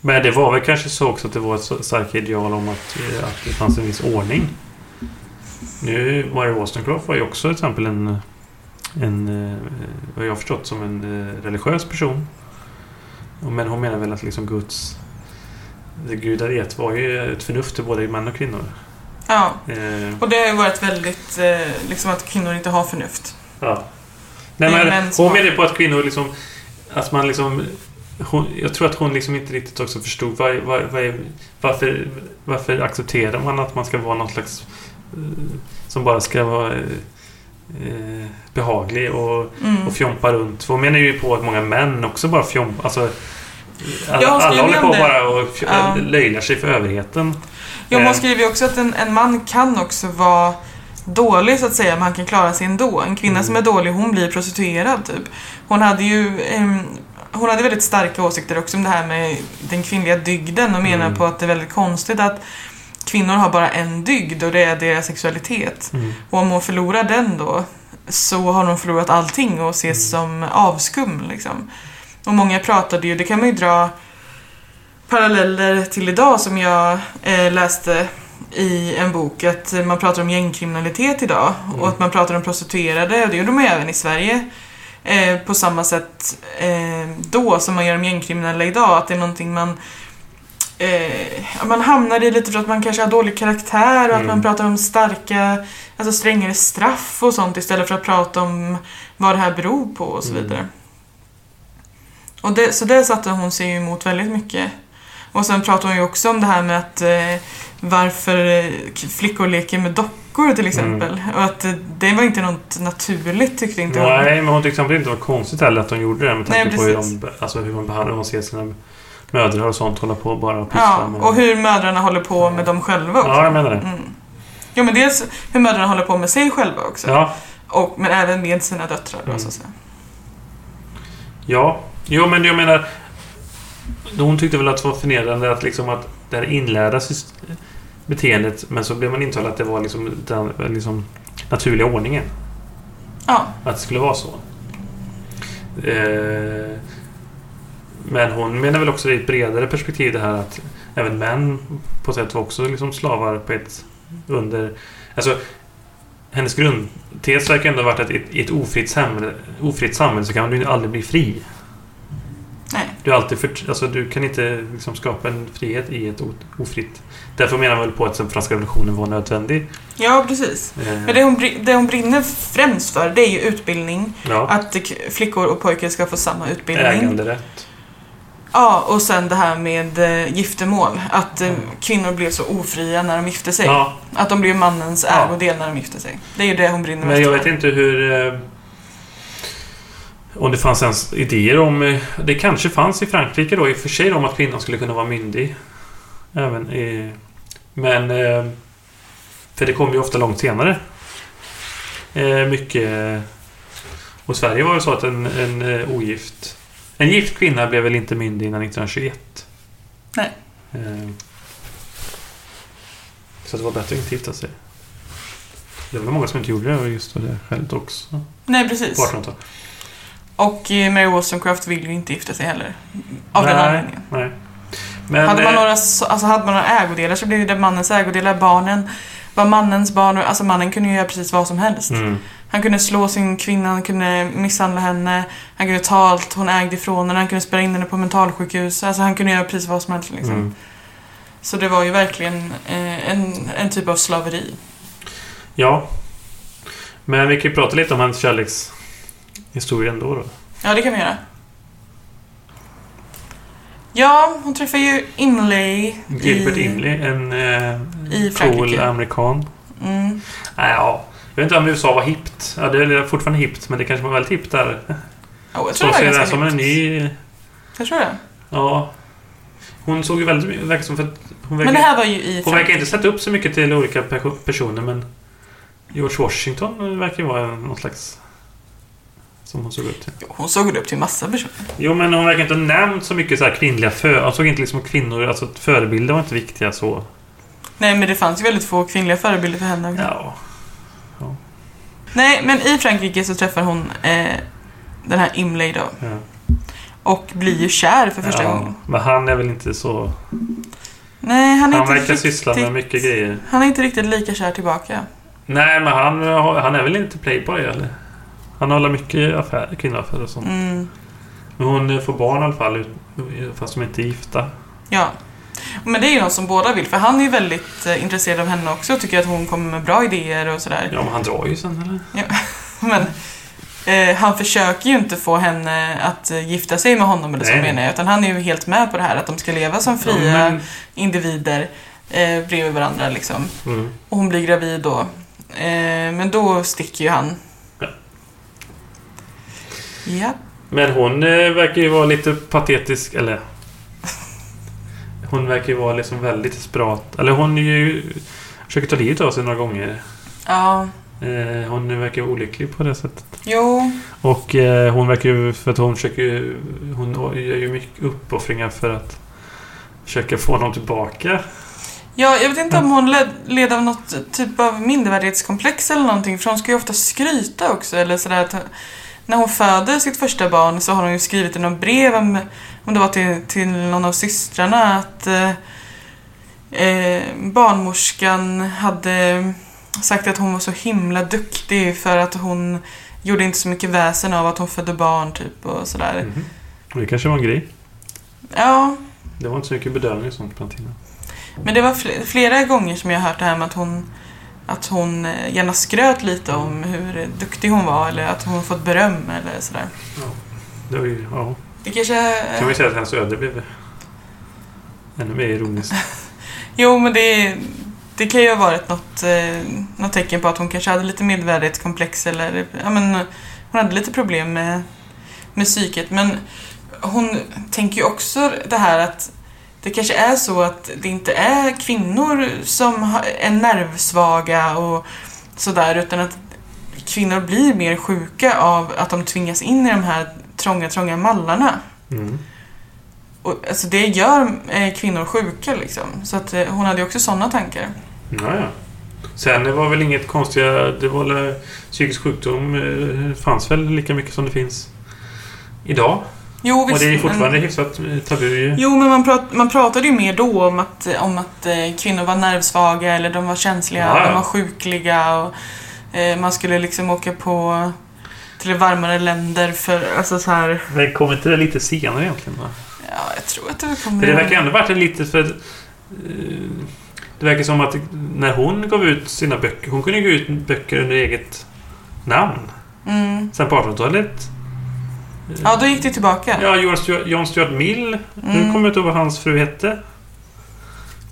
[SPEAKER 2] Men det var väl kanske så också att det var ett starkt ideal om att, eh, att det fanns en viss ordning. Nu, Mary Wollstonecraft var ju också till exempel en, en vad jag har förstått, som en religiös person. Men hon menar väl att liksom Guds det Gud hade gett var ju ett förnuft till både män och kvinnor.
[SPEAKER 1] Ja,
[SPEAKER 2] Eh,
[SPEAKER 1] och det har ju varit väldigt, eh, liksom att kvinnor inte har förnuft.
[SPEAKER 2] Ja. Nej, men
[SPEAKER 1] som
[SPEAKER 2] hon menar på att kvinnor liksom... Att man liksom... Hon, jag tror att hon liksom inte riktigt också förstod vad, vad, vad varför, varför accepterar man att man ska vara någon slags... eh, Som bara ska vara eh, eh, behaglig och,
[SPEAKER 1] Mm.
[SPEAKER 2] och fjompa runt. För hon menar ju på att många män också bara fjompar. Alltså, alla, alla håller på
[SPEAKER 1] det.
[SPEAKER 2] bara och
[SPEAKER 1] Ja.
[SPEAKER 2] löjlar sig för överheten.
[SPEAKER 1] Ja, hon
[SPEAKER 2] Eh.
[SPEAKER 1] skriver ju också att en, en man kan också vara dålig så att säga, men han kan klara sig ändå. En kvinna
[SPEAKER 2] Mm.
[SPEAKER 1] som är dålig, hon blir prostituerad typ. Hon hade ju ehm, hon hade väldigt starka åsikter också om det här med den kvinnliga dygden och menar
[SPEAKER 2] Mm.
[SPEAKER 1] på att det är väldigt konstigt att kvinnor har bara en dygd och det är deras sexualitet.
[SPEAKER 2] Mm.
[SPEAKER 1] Och om hon förlorar den då så har hon förlorat allting och ses
[SPEAKER 2] Mm.
[SPEAKER 1] som avskum liksom. Och många pratade ju, det kan man ju dra paralleller till idag som jag eh, läste i en bok att man pratar om gängkriminalitet idag
[SPEAKER 2] Mm.
[SPEAKER 1] och att man pratar om prostituerade och det gjorde man även i Sverige eh, på samma sätt eh, då som man gör om gängkriminella idag att det är någonting man eh, man hamnar i lite för att man kanske har dålig karaktär och att
[SPEAKER 2] Mm.
[SPEAKER 1] man pratar om starka, alltså strängare straff och sånt istället för att prata om vad det här beror på och så
[SPEAKER 2] Mm.
[SPEAKER 1] vidare. Och det, så det satte hon sig emot väldigt mycket. Och sen pratar hon ju också om det här med att eh, varför eh, flickor leker med dockor till exempel. Och att eh, det var inte något naturligt tyckte inte hon.
[SPEAKER 2] Nej, men hon tyckte inte det var konstigt heller att de gjorde det med tanke
[SPEAKER 1] Nej,
[SPEAKER 2] på hur, de, alltså hur man behandlar och ser sina mödrar och sånt hålla på bara och pyssla
[SPEAKER 1] Ja,
[SPEAKER 2] med.
[SPEAKER 1] och hur mödrarna håller på med dem själva också.
[SPEAKER 2] Ja, jag menar det.
[SPEAKER 1] Mm. Ja, men dels hur mödrarna håller på med sig själva också.
[SPEAKER 2] Ja,
[SPEAKER 1] Och, men även med sina döttrar då,
[SPEAKER 2] Mm.
[SPEAKER 1] så att säga.
[SPEAKER 2] ja. Jo, men jag menar... Hon tyckte väl att det var förnedrande att liksom att det här inlärda beteendet men så blev man intalad att det var liksom den liksom naturliga ordningen.
[SPEAKER 1] Ja,
[SPEAKER 2] Att det skulle vara så. Eh, men hon menar väl också i ett bredare perspektiv det här att även män på sätt var också liksom slavar på ett under... Alltså, hennes grundtes verkar ändå ha varit att i ett, ofritt, samhälle, ofritt samhälle så kan du aldrig bli fri.
[SPEAKER 1] Nej.
[SPEAKER 2] Du, alltid för, alltså, du kan inte liksom skapa en frihet i ett ofritt... Därför menar man väl på att den franska revolutionen var nödvändig.
[SPEAKER 1] Ja, precis.
[SPEAKER 2] Eh,
[SPEAKER 1] Men det hon, det hon brinner främst för, det är ju utbildning.
[SPEAKER 2] ja,
[SPEAKER 1] Att flickor och pojkar ska få samma utbildning.
[SPEAKER 2] äganderätt.
[SPEAKER 1] Ja, och sen det här med eh, giftermål. Att eh, kvinnor blev så ofria när de gifte sig.
[SPEAKER 2] Ja,
[SPEAKER 1] Att de blev mannens
[SPEAKER 2] Ja.
[SPEAKER 1] ägodel när de gifte sig. Det är ju det hon brinner
[SPEAKER 2] men jag
[SPEAKER 1] mest
[SPEAKER 2] vet inte hur... Eh, om det fanns ens idéer om... Eh, det kanske fanns i Frankrike då i och för sig om att kvinnan skulle kunna vara myndig. Även i... Men... Eh, för det kom ju ofta långt senare. Eh, mycket... Och Sverige var ju så att en, en eh, ogift... En gift kvinna blev väl inte myndig innan 1921.
[SPEAKER 1] Nej.
[SPEAKER 2] Eh, så det var bättre att inte gifta sig. Det var många som inte gjorde det just av det skälet också.
[SPEAKER 1] Nej,
[SPEAKER 2] På
[SPEAKER 1] precis.
[SPEAKER 2] 1800-talet.
[SPEAKER 1] Och eh, Mary Wollstonecraft vill ju inte gifta sig heller. Av den
[SPEAKER 2] Nej,
[SPEAKER 1] anledningen.
[SPEAKER 2] Nej. Men,
[SPEAKER 1] hade, man
[SPEAKER 2] eh,
[SPEAKER 1] några, så- alltså, hade man några ägodelar så blev det mannens ägodelar. Barnen var mannens barn. Alltså mannen kunde ju göra precis vad som helst.
[SPEAKER 2] Mm,
[SPEAKER 1] Han kunde slå sin kvinna, han kunde misshandla henne, han kunde ta allt hon ägde ifrån henne, han kunde spärra in henne på mentalsjukhus. Alltså han kunde göra precis vad som helst liksom.
[SPEAKER 2] mm.
[SPEAKER 1] Så det var ju verkligen eh, en, en typ av slaveri.
[SPEAKER 2] Ja. Men vi kan ju prata lite om hans kärlekshistoria ändå då.
[SPEAKER 1] Ja, det kan vi göra. Ja, hon träffar ju Imlay
[SPEAKER 2] Gilbert
[SPEAKER 1] i...
[SPEAKER 2] Imley, en eh, cool amerikan.
[SPEAKER 1] Mm.
[SPEAKER 2] Nej, ja. Jag vet inte om USA var hippt. Ja, det är fortfarande hippt, men det kanske var väldigt hippt där.
[SPEAKER 1] Oh, jag
[SPEAKER 2] Så
[SPEAKER 1] tror det
[SPEAKER 2] ser
[SPEAKER 1] var
[SPEAKER 2] det
[SPEAKER 1] ganska
[SPEAKER 2] som en ny...
[SPEAKER 1] Jag tror det.
[SPEAKER 2] Ja. Hon såg ju väldigt... Verkar som för hon verkar,
[SPEAKER 1] Men det här var ju i
[SPEAKER 2] hon verkar inte sätta upp så mycket till olika perso- personer, men... George Washington verkar ju vara någon slags... Som hon såg upp till.
[SPEAKER 1] Hon såg upp till massa personer.
[SPEAKER 2] Jo, men hon verkar inte ha nämnt så mycket så här kvinnliga för... Hon såg inte liksom kvinnor... Alltså förebilder var inte viktiga så.
[SPEAKER 1] Nej, men det fanns ju väldigt få kvinnliga förebilder för henne. också.
[SPEAKER 2] Ja.
[SPEAKER 1] Nej, men i Frankrike så träffar hon eh, den här Imlay då.
[SPEAKER 2] ja.
[SPEAKER 1] Och blir ju kär för första
[SPEAKER 2] ja.
[SPEAKER 1] gången.
[SPEAKER 2] Men han är väl inte så...
[SPEAKER 1] Nej, han är
[SPEAKER 2] Han
[SPEAKER 1] inte
[SPEAKER 2] verkar
[SPEAKER 1] riktigt,
[SPEAKER 2] syssla med mycket grejer.
[SPEAKER 1] Han är inte riktigt lika kär tillbaka.
[SPEAKER 2] Nej, men han, han är väl inte playboy eller? Han håller mycket affär, kvinnoaffärer och sånt.
[SPEAKER 1] Mm,
[SPEAKER 2] Men hon får barn i alla fall, fast de inte är gifta.
[SPEAKER 1] ja. Men det är ju något som båda vill, för han är ju väldigt eh, intresserad av henne också och tycker att hon kommer med bra idéer och sådär.
[SPEAKER 2] Ja, men han drar ju sen eller? *laughs*
[SPEAKER 1] Men eh, han försöker ju inte få henne att eh, gifta sig med honom eller så
[SPEAKER 2] Nej.
[SPEAKER 1] menar jag, utan han är ju helt med på det här att de ska leva som fria
[SPEAKER 2] Ja, men,
[SPEAKER 1] individer eh, bredvid varandra liksom.
[SPEAKER 2] mm.
[SPEAKER 1] Och hon blir gravid då. Eh, men då sticker ju han.
[SPEAKER 2] Ja. Men hon eh, verkar ju vara lite patetisk, eller... Hon verkar ju vara liksom väldigt desperat. Eller hon är ju... Försöker ta livet av sig några gånger.
[SPEAKER 1] Ja.
[SPEAKER 2] Eh, hon verkar olycklig på det sättet.
[SPEAKER 1] Jo.
[SPEAKER 2] Och eh, hon verkar ju... För att hon försöker. Hon gör ju mycket uppoffringar för att försöka få honom tillbaka.
[SPEAKER 1] Ja, jag vet inte om hon led, led av något typ av mindervärdighetskomplex eller någonting. För hon ska ju ofta skryta också. Eller sådär att när hon föder sitt första barn så har hon ju skrivit i något brev om, om det var till, till någon av systrarna att eh, eh, barnmorskan hade sagt att hon var så himla duktig för att hon gjorde inte så mycket väsen av att hon födde barn typ och sådär.
[SPEAKER 2] Och Det kanske var en grej.
[SPEAKER 1] Ja,
[SPEAKER 2] Det var inte så mycket bedövning och sånt den tiden.
[SPEAKER 1] Men det var fl- flera gånger som jag hört det här med att hon, att hon eh, gärna skröt lite om hur duktig hon var eller att hon fått beröm eller sådär.
[SPEAKER 2] Det var ju, ja.
[SPEAKER 1] Det kanske...
[SPEAKER 2] Kan vi säga att hennes öde blev ännu mer ironiskt. *laughs*
[SPEAKER 1] Jo, men det, det kan ju ha varit något, eh, något tecken på att hon kanske hade lite medvärdighetskomplex eller ja, men, hon hade lite problem med, med psyket. Men hon tänker ju också det här att det kanske är så att det inte är kvinnor som är nervsvaga och sådär utan att kvinnor blir mer sjuka av att de tvingas in i de här trånga, trånga mallarna.
[SPEAKER 2] Mm.
[SPEAKER 1] Och, alltså det gör eh, kvinnor sjuka liksom. Så att eh, hon hade ju också sådana tankar.
[SPEAKER 2] Ja, ja. Sen det var väl inget konstiga... Det var väl, psykisk sjukdom eh, fanns väl lika mycket som det finns idag.
[SPEAKER 1] Jo,
[SPEAKER 2] Och det är
[SPEAKER 1] men-
[SPEAKER 2] fortfarande hyfsat eh, tabu ju.
[SPEAKER 1] Jo, men man, prat, man pratade ju mer då om att, om att eh, kvinnor var nervsvaga eller de var känsliga,
[SPEAKER 2] Ja,
[SPEAKER 1] de var sjukliga och eh, man skulle liksom åka på till varmare länder för, alltså så här,
[SPEAKER 2] Men kom inte det lite senare egentligen? Va?
[SPEAKER 1] ja, jag tror att det kommer...
[SPEAKER 2] För det verkar ändå varit en lite för... eh, Det verkar som att när hon gav ut sina böcker... Hon kunde ju gå ut böcker under eget namn.
[SPEAKER 1] Mm,
[SPEAKER 2] Sen på 1800-talet
[SPEAKER 1] Ja, då gick det tillbaka.
[SPEAKER 2] Ja, John Stuart, Mill. Nu
[SPEAKER 1] Mm.
[SPEAKER 2] kommer jag inte ihåg vad hans fru hette.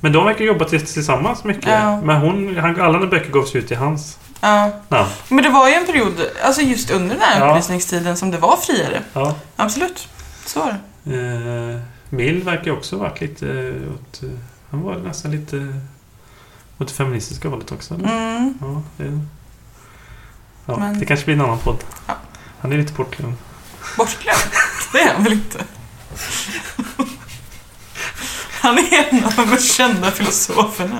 [SPEAKER 2] Men de verkar jobba tills- tillsammans mycket.
[SPEAKER 1] Ja.
[SPEAKER 2] Men hon, han, alla böcker gavs ut i hans
[SPEAKER 1] Ja.
[SPEAKER 2] namn.
[SPEAKER 1] Men det var ju en period, alltså just under den här
[SPEAKER 2] Ja.
[SPEAKER 1] upplysningstiden, som det var friare.
[SPEAKER 2] Ja.
[SPEAKER 1] Absolut. Så var det.
[SPEAKER 2] Eh, Mill verkar också ha varit lite eh, åt... eh, Han var nästan lite åt det feministiska hållet också.
[SPEAKER 1] Mm.
[SPEAKER 2] Ja, det, ja
[SPEAKER 1] Men-
[SPEAKER 2] det kanske blir en annan podd. Han är lite bortglömd.
[SPEAKER 1] Bortglömd. Det är han väl inte? Han är en av de mest kända filosoferna.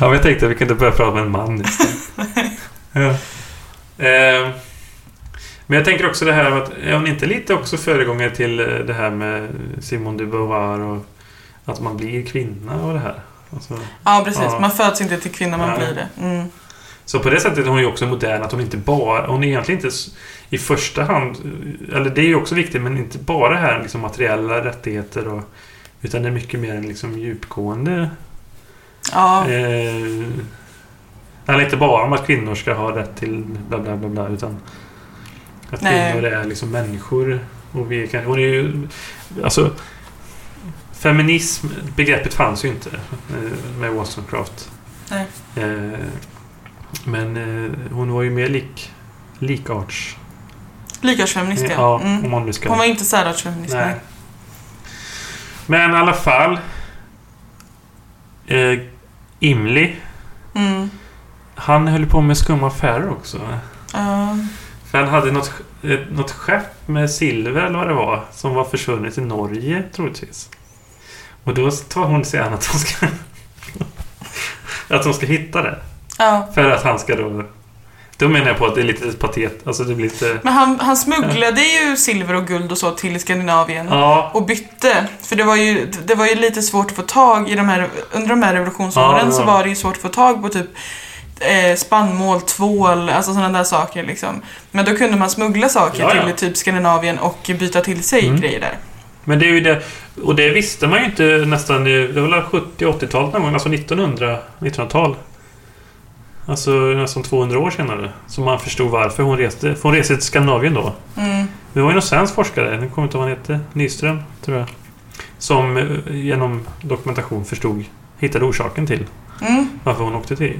[SPEAKER 2] Ja, men jag tänkte att vi kunde börja prata med en man istället. ja. eh, Men jag tänker också det här att är hon inte lite också föregångare till eh, det här med Simone de Beauvoir och att man blir kvinna och det här? Alltså,
[SPEAKER 1] Ja, precis.
[SPEAKER 2] Ja.
[SPEAKER 1] Man föds inte till kvinna, man
[SPEAKER 2] Nej.
[SPEAKER 1] blir det. Mm.
[SPEAKER 2] Så på det sättet är hon ju också modern att hon inte bara... Hon är egentligen inte i första hand... Eller det är ju också viktigt men inte bara här liksom materiella rättigheter och... Utan det är mycket mer en liksom djupgående
[SPEAKER 1] Ja,
[SPEAKER 2] Eh, handlar inte bara om att kvinnor ska ha rätt till bla bla bla, bla utan att
[SPEAKER 1] Nej.
[SPEAKER 2] kvinnor är liksom människor. Och vi kan, hon är ju, alltså, feminism, begreppet fanns ju inte eh, med Wollstonecraft.
[SPEAKER 1] Nej.
[SPEAKER 2] Eh, men eh, hon var ju mer lik, likarts...
[SPEAKER 1] likartsfeminist ja.
[SPEAKER 2] Ja,
[SPEAKER 1] Mm.
[SPEAKER 2] om man nu ska...
[SPEAKER 1] Hon var inte särartsfeminist.
[SPEAKER 2] Nej.
[SPEAKER 1] Nej.
[SPEAKER 2] Men i alla fall. Eh, Imli
[SPEAKER 1] Mm.
[SPEAKER 2] Han höll på med skumma affärer också.
[SPEAKER 1] Ja.
[SPEAKER 2] För han hade något, eh, något skepp med silver eller vad det var som var försvunnet i Norge troligtvis. Och då tar hon sig an att hon ska... *laughs* att hon ska hitta det.
[SPEAKER 1] Ja.
[SPEAKER 2] För att han ska då... Då menar jag på att det är lite patet. Alltså det blir lite...
[SPEAKER 1] Men han, han smugglade ju silver och guld och så till Skandinavien.
[SPEAKER 2] Ja,
[SPEAKER 1] Och bytte. För det var, ju, det var ju lite svårt att få tag i de här... Under de här revolutionsåren
[SPEAKER 2] Ja, ja.
[SPEAKER 1] så var det ju svårt att få tag på typ eh, spannmål, tvål, alltså sådana där saker liksom. Men då kunde man smuggla saker
[SPEAKER 2] Ja, ja.
[SPEAKER 1] till typ Skandinavien och byta till sig
[SPEAKER 2] Mm.
[SPEAKER 1] grejer där.
[SPEAKER 2] men det är ju det... Och det visste man ju inte nästan... Det var väl 70-80-talet någon gång, alltså 1900, 1900-tal. Alltså nästan 200 år senare. Så man förstod varför hon reste. För hon reste till Skandinavien då.
[SPEAKER 1] Mm.
[SPEAKER 2] Det var ju någon svensk forskare, nu kommer inte ihåg vad han hette, Nyström, tror jag. Som eh, genom dokumentation förstod, hittade orsaken till
[SPEAKER 1] Mm.
[SPEAKER 2] varför hon åkte till,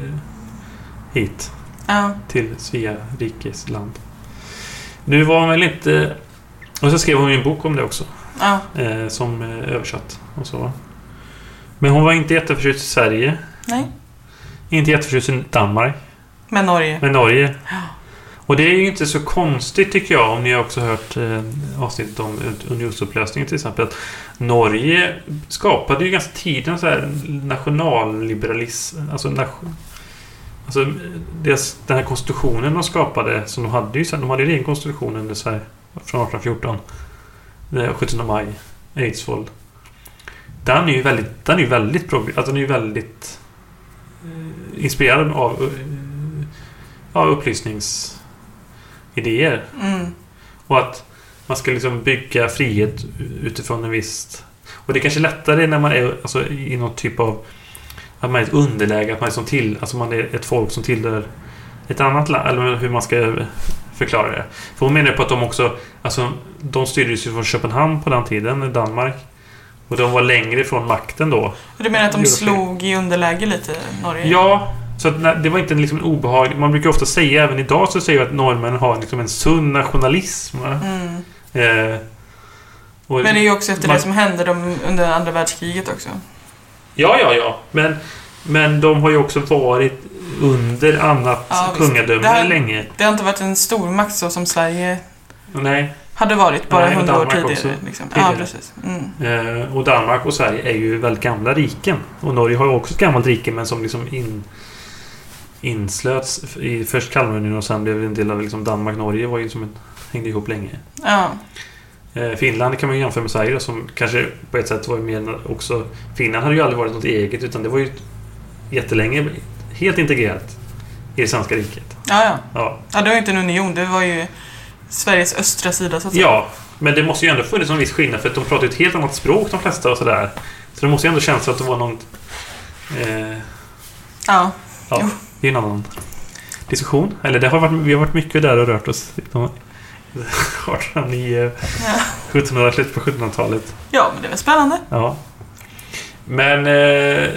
[SPEAKER 2] hit,
[SPEAKER 1] Ja.
[SPEAKER 2] till Svea rikes land. Nu var hon väl inte... Och så skrev hon en bok om det också,
[SPEAKER 1] Ja.
[SPEAKER 2] eh, som eh, översatt och så. Men hon var inte jätteförtjust i Sverige,
[SPEAKER 1] Nej.
[SPEAKER 2] Inte jätteförtjust i Danmark,
[SPEAKER 1] Men Norge.
[SPEAKER 2] men Norge. Och det är ju inte så konstigt tycker jag, om ni har också hört eh, avsnittet om unionsupplösningen till exempel. Att Norge skapade ju ganska tidigt en så här nationalliberalism. Alltså, nation, alltså deras, den här konstitutionen de skapade, som de hade ju sen, de hade ju egen konstitution under Sverige från 1814. Det är 17 maj, Eidsvoll. Den är ju väldigt, den är ju väldigt, alltså den är ju väldigt inspirerad av eh, ja, upplysningsidéer.
[SPEAKER 1] Mm.
[SPEAKER 2] Och att man ska liksom bygga frihet utifrån en viss... Och det är kanske lättare när man är alltså, i någon typ av... Att man är ett underläge, att man är, som till, alltså man är ett folk som tillhör ett annat land, eller hur man ska förklara det. För hon menar på att de också... Alltså, de styrdes ju från Köpenhamn på den tiden, Danmark. Och de var längre ifrån makten då.
[SPEAKER 1] Du menar att de slog i underläge lite, Norge?
[SPEAKER 2] Ja, så att det var inte liksom en obehaglig... Man brukar ofta säga, även idag så säger jag att norrmän har liksom en sund nationalism.
[SPEAKER 1] Mm.
[SPEAKER 2] Eh, och,
[SPEAKER 1] Men det är ju också efter
[SPEAKER 2] man-
[SPEAKER 1] det som hände dem under andra världskriget också.
[SPEAKER 2] Ja, ja, ja. Men, men de har ju också varit under annat
[SPEAKER 1] Ja,
[SPEAKER 2] kungadöme
[SPEAKER 1] Det
[SPEAKER 2] länge.
[SPEAKER 1] Det har inte varit en stormakt så som Sverige
[SPEAKER 2] Nej.
[SPEAKER 1] Hade varit bara hundra år
[SPEAKER 2] Danmark
[SPEAKER 1] tidigare.
[SPEAKER 2] också.
[SPEAKER 1] Liksom.
[SPEAKER 2] Tidigare.
[SPEAKER 1] Ja, precis. Mm.
[SPEAKER 2] Eh, och Danmark och Sverige är ju väldigt gamla riken. Och Norge har ju också ett gammalt rike men som liksom in, inslöts i först Kalmarunionen och sen blev en del av liksom Danmark-Norge var ju som en, hängde ihop länge.
[SPEAKER 1] Ja.
[SPEAKER 2] Eh, Finland kan man ju jämföra med Sverige som kanske på ett sätt var mer också... Finland hade ju aldrig varit något eget utan det var ju jättelänge helt integrerat i det svenska riket.
[SPEAKER 1] Ja, ja.
[SPEAKER 2] Ja,
[SPEAKER 1] ja, det var ju inte en union. Det var ju Sveriges östra sida, så att säga.
[SPEAKER 2] ja men det måste ju ändå funnits en viss skillnad för att de pratar ju ett helt annat språk de flesta och sådär. Så det måste ju ändå kännas att det var någon... Eh,
[SPEAKER 1] Ja.
[SPEAKER 2] ja,
[SPEAKER 1] Jo.
[SPEAKER 2] det är en annan diskussion. Eller det har varit, vi har varit mycket där och rört oss *laughs* i de, 1809,
[SPEAKER 1] Ja.
[SPEAKER 2] 1700, slutet på 1700-talet.
[SPEAKER 1] ja, men det är väl spännande.
[SPEAKER 2] Ja. Men... Eh,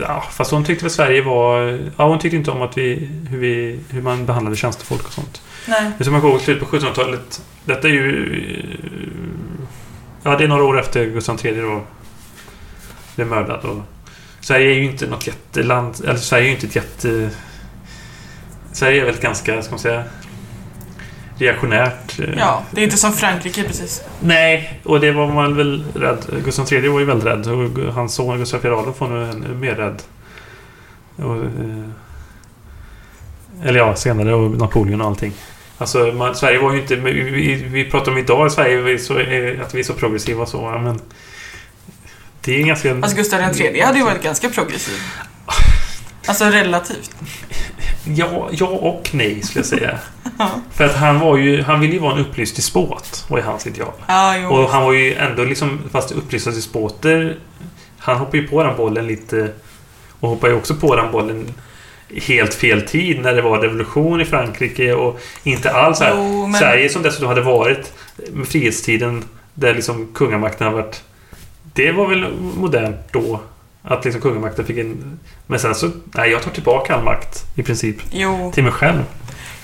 [SPEAKER 2] ja, fast hon tyckte väl Sverige var... Ja, hon tyckte inte om att vi, hur, vi, hur man behandlade tjänstefolk och sånt.
[SPEAKER 1] Nej.
[SPEAKER 2] Det som man går ihåg slutet på 1700-talet. Detta är ju... Ja, det är några år efter Gustav III då blev mördad. Och Sverige är ju inte något jätteland... Eller Sverige är ju inte ett jätte... Sverige är väl ett ganska, ska man säga, reaktionärt. eh,
[SPEAKER 1] Ja, det är inte som Frankrike precis.
[SPEAKER 2] Nej, och det var man väl rädd. Gustav III var ju väldigt rädd. Och hans son Gustav IV Adolf var nog ännu mer rädd. Och, eh, eller ja, senare och Napoleon och allting. Alltså, man, Sverige var ju inte... Vi, vi, pratar om idag i Sverige, så, eh, att vi är så progressiva och så, men... Det är ganska...
[SPEAKER 1] Alltså Gustav III hade ju varit ganska progressiv. *laughs* Alltså relativt.
[SPEAKER 2] Ja, ja och nej, skulle jag säga. *laughs*
[SPEAKER 1] Ja,
[SPEAKER 2] För att han var ju... Han ville ju vara en upplyst despot, var ju hans ideal.
[SPEAKER 1] ja jo.
[SPEAKER 2] Och han var ju ändå liksom, fast upplysta despoter, han hoppade ju på den bollen lite och hoppade ju också på den bollen helt fel tid när det var revolution i Frankrike och inte alls så här.
[SPEAKER 1] Jo, men-
[SPEAKER 2] Sverige som dessutom hade varit med frihetstiden där liksom kungamakten har varit det var väl modernt då att liksom kungamakten fick en men sen så nej jag tar tillbaka all makt i princip
[SPEAKER 1] Jo,
[SPEAKER 2] till mig själv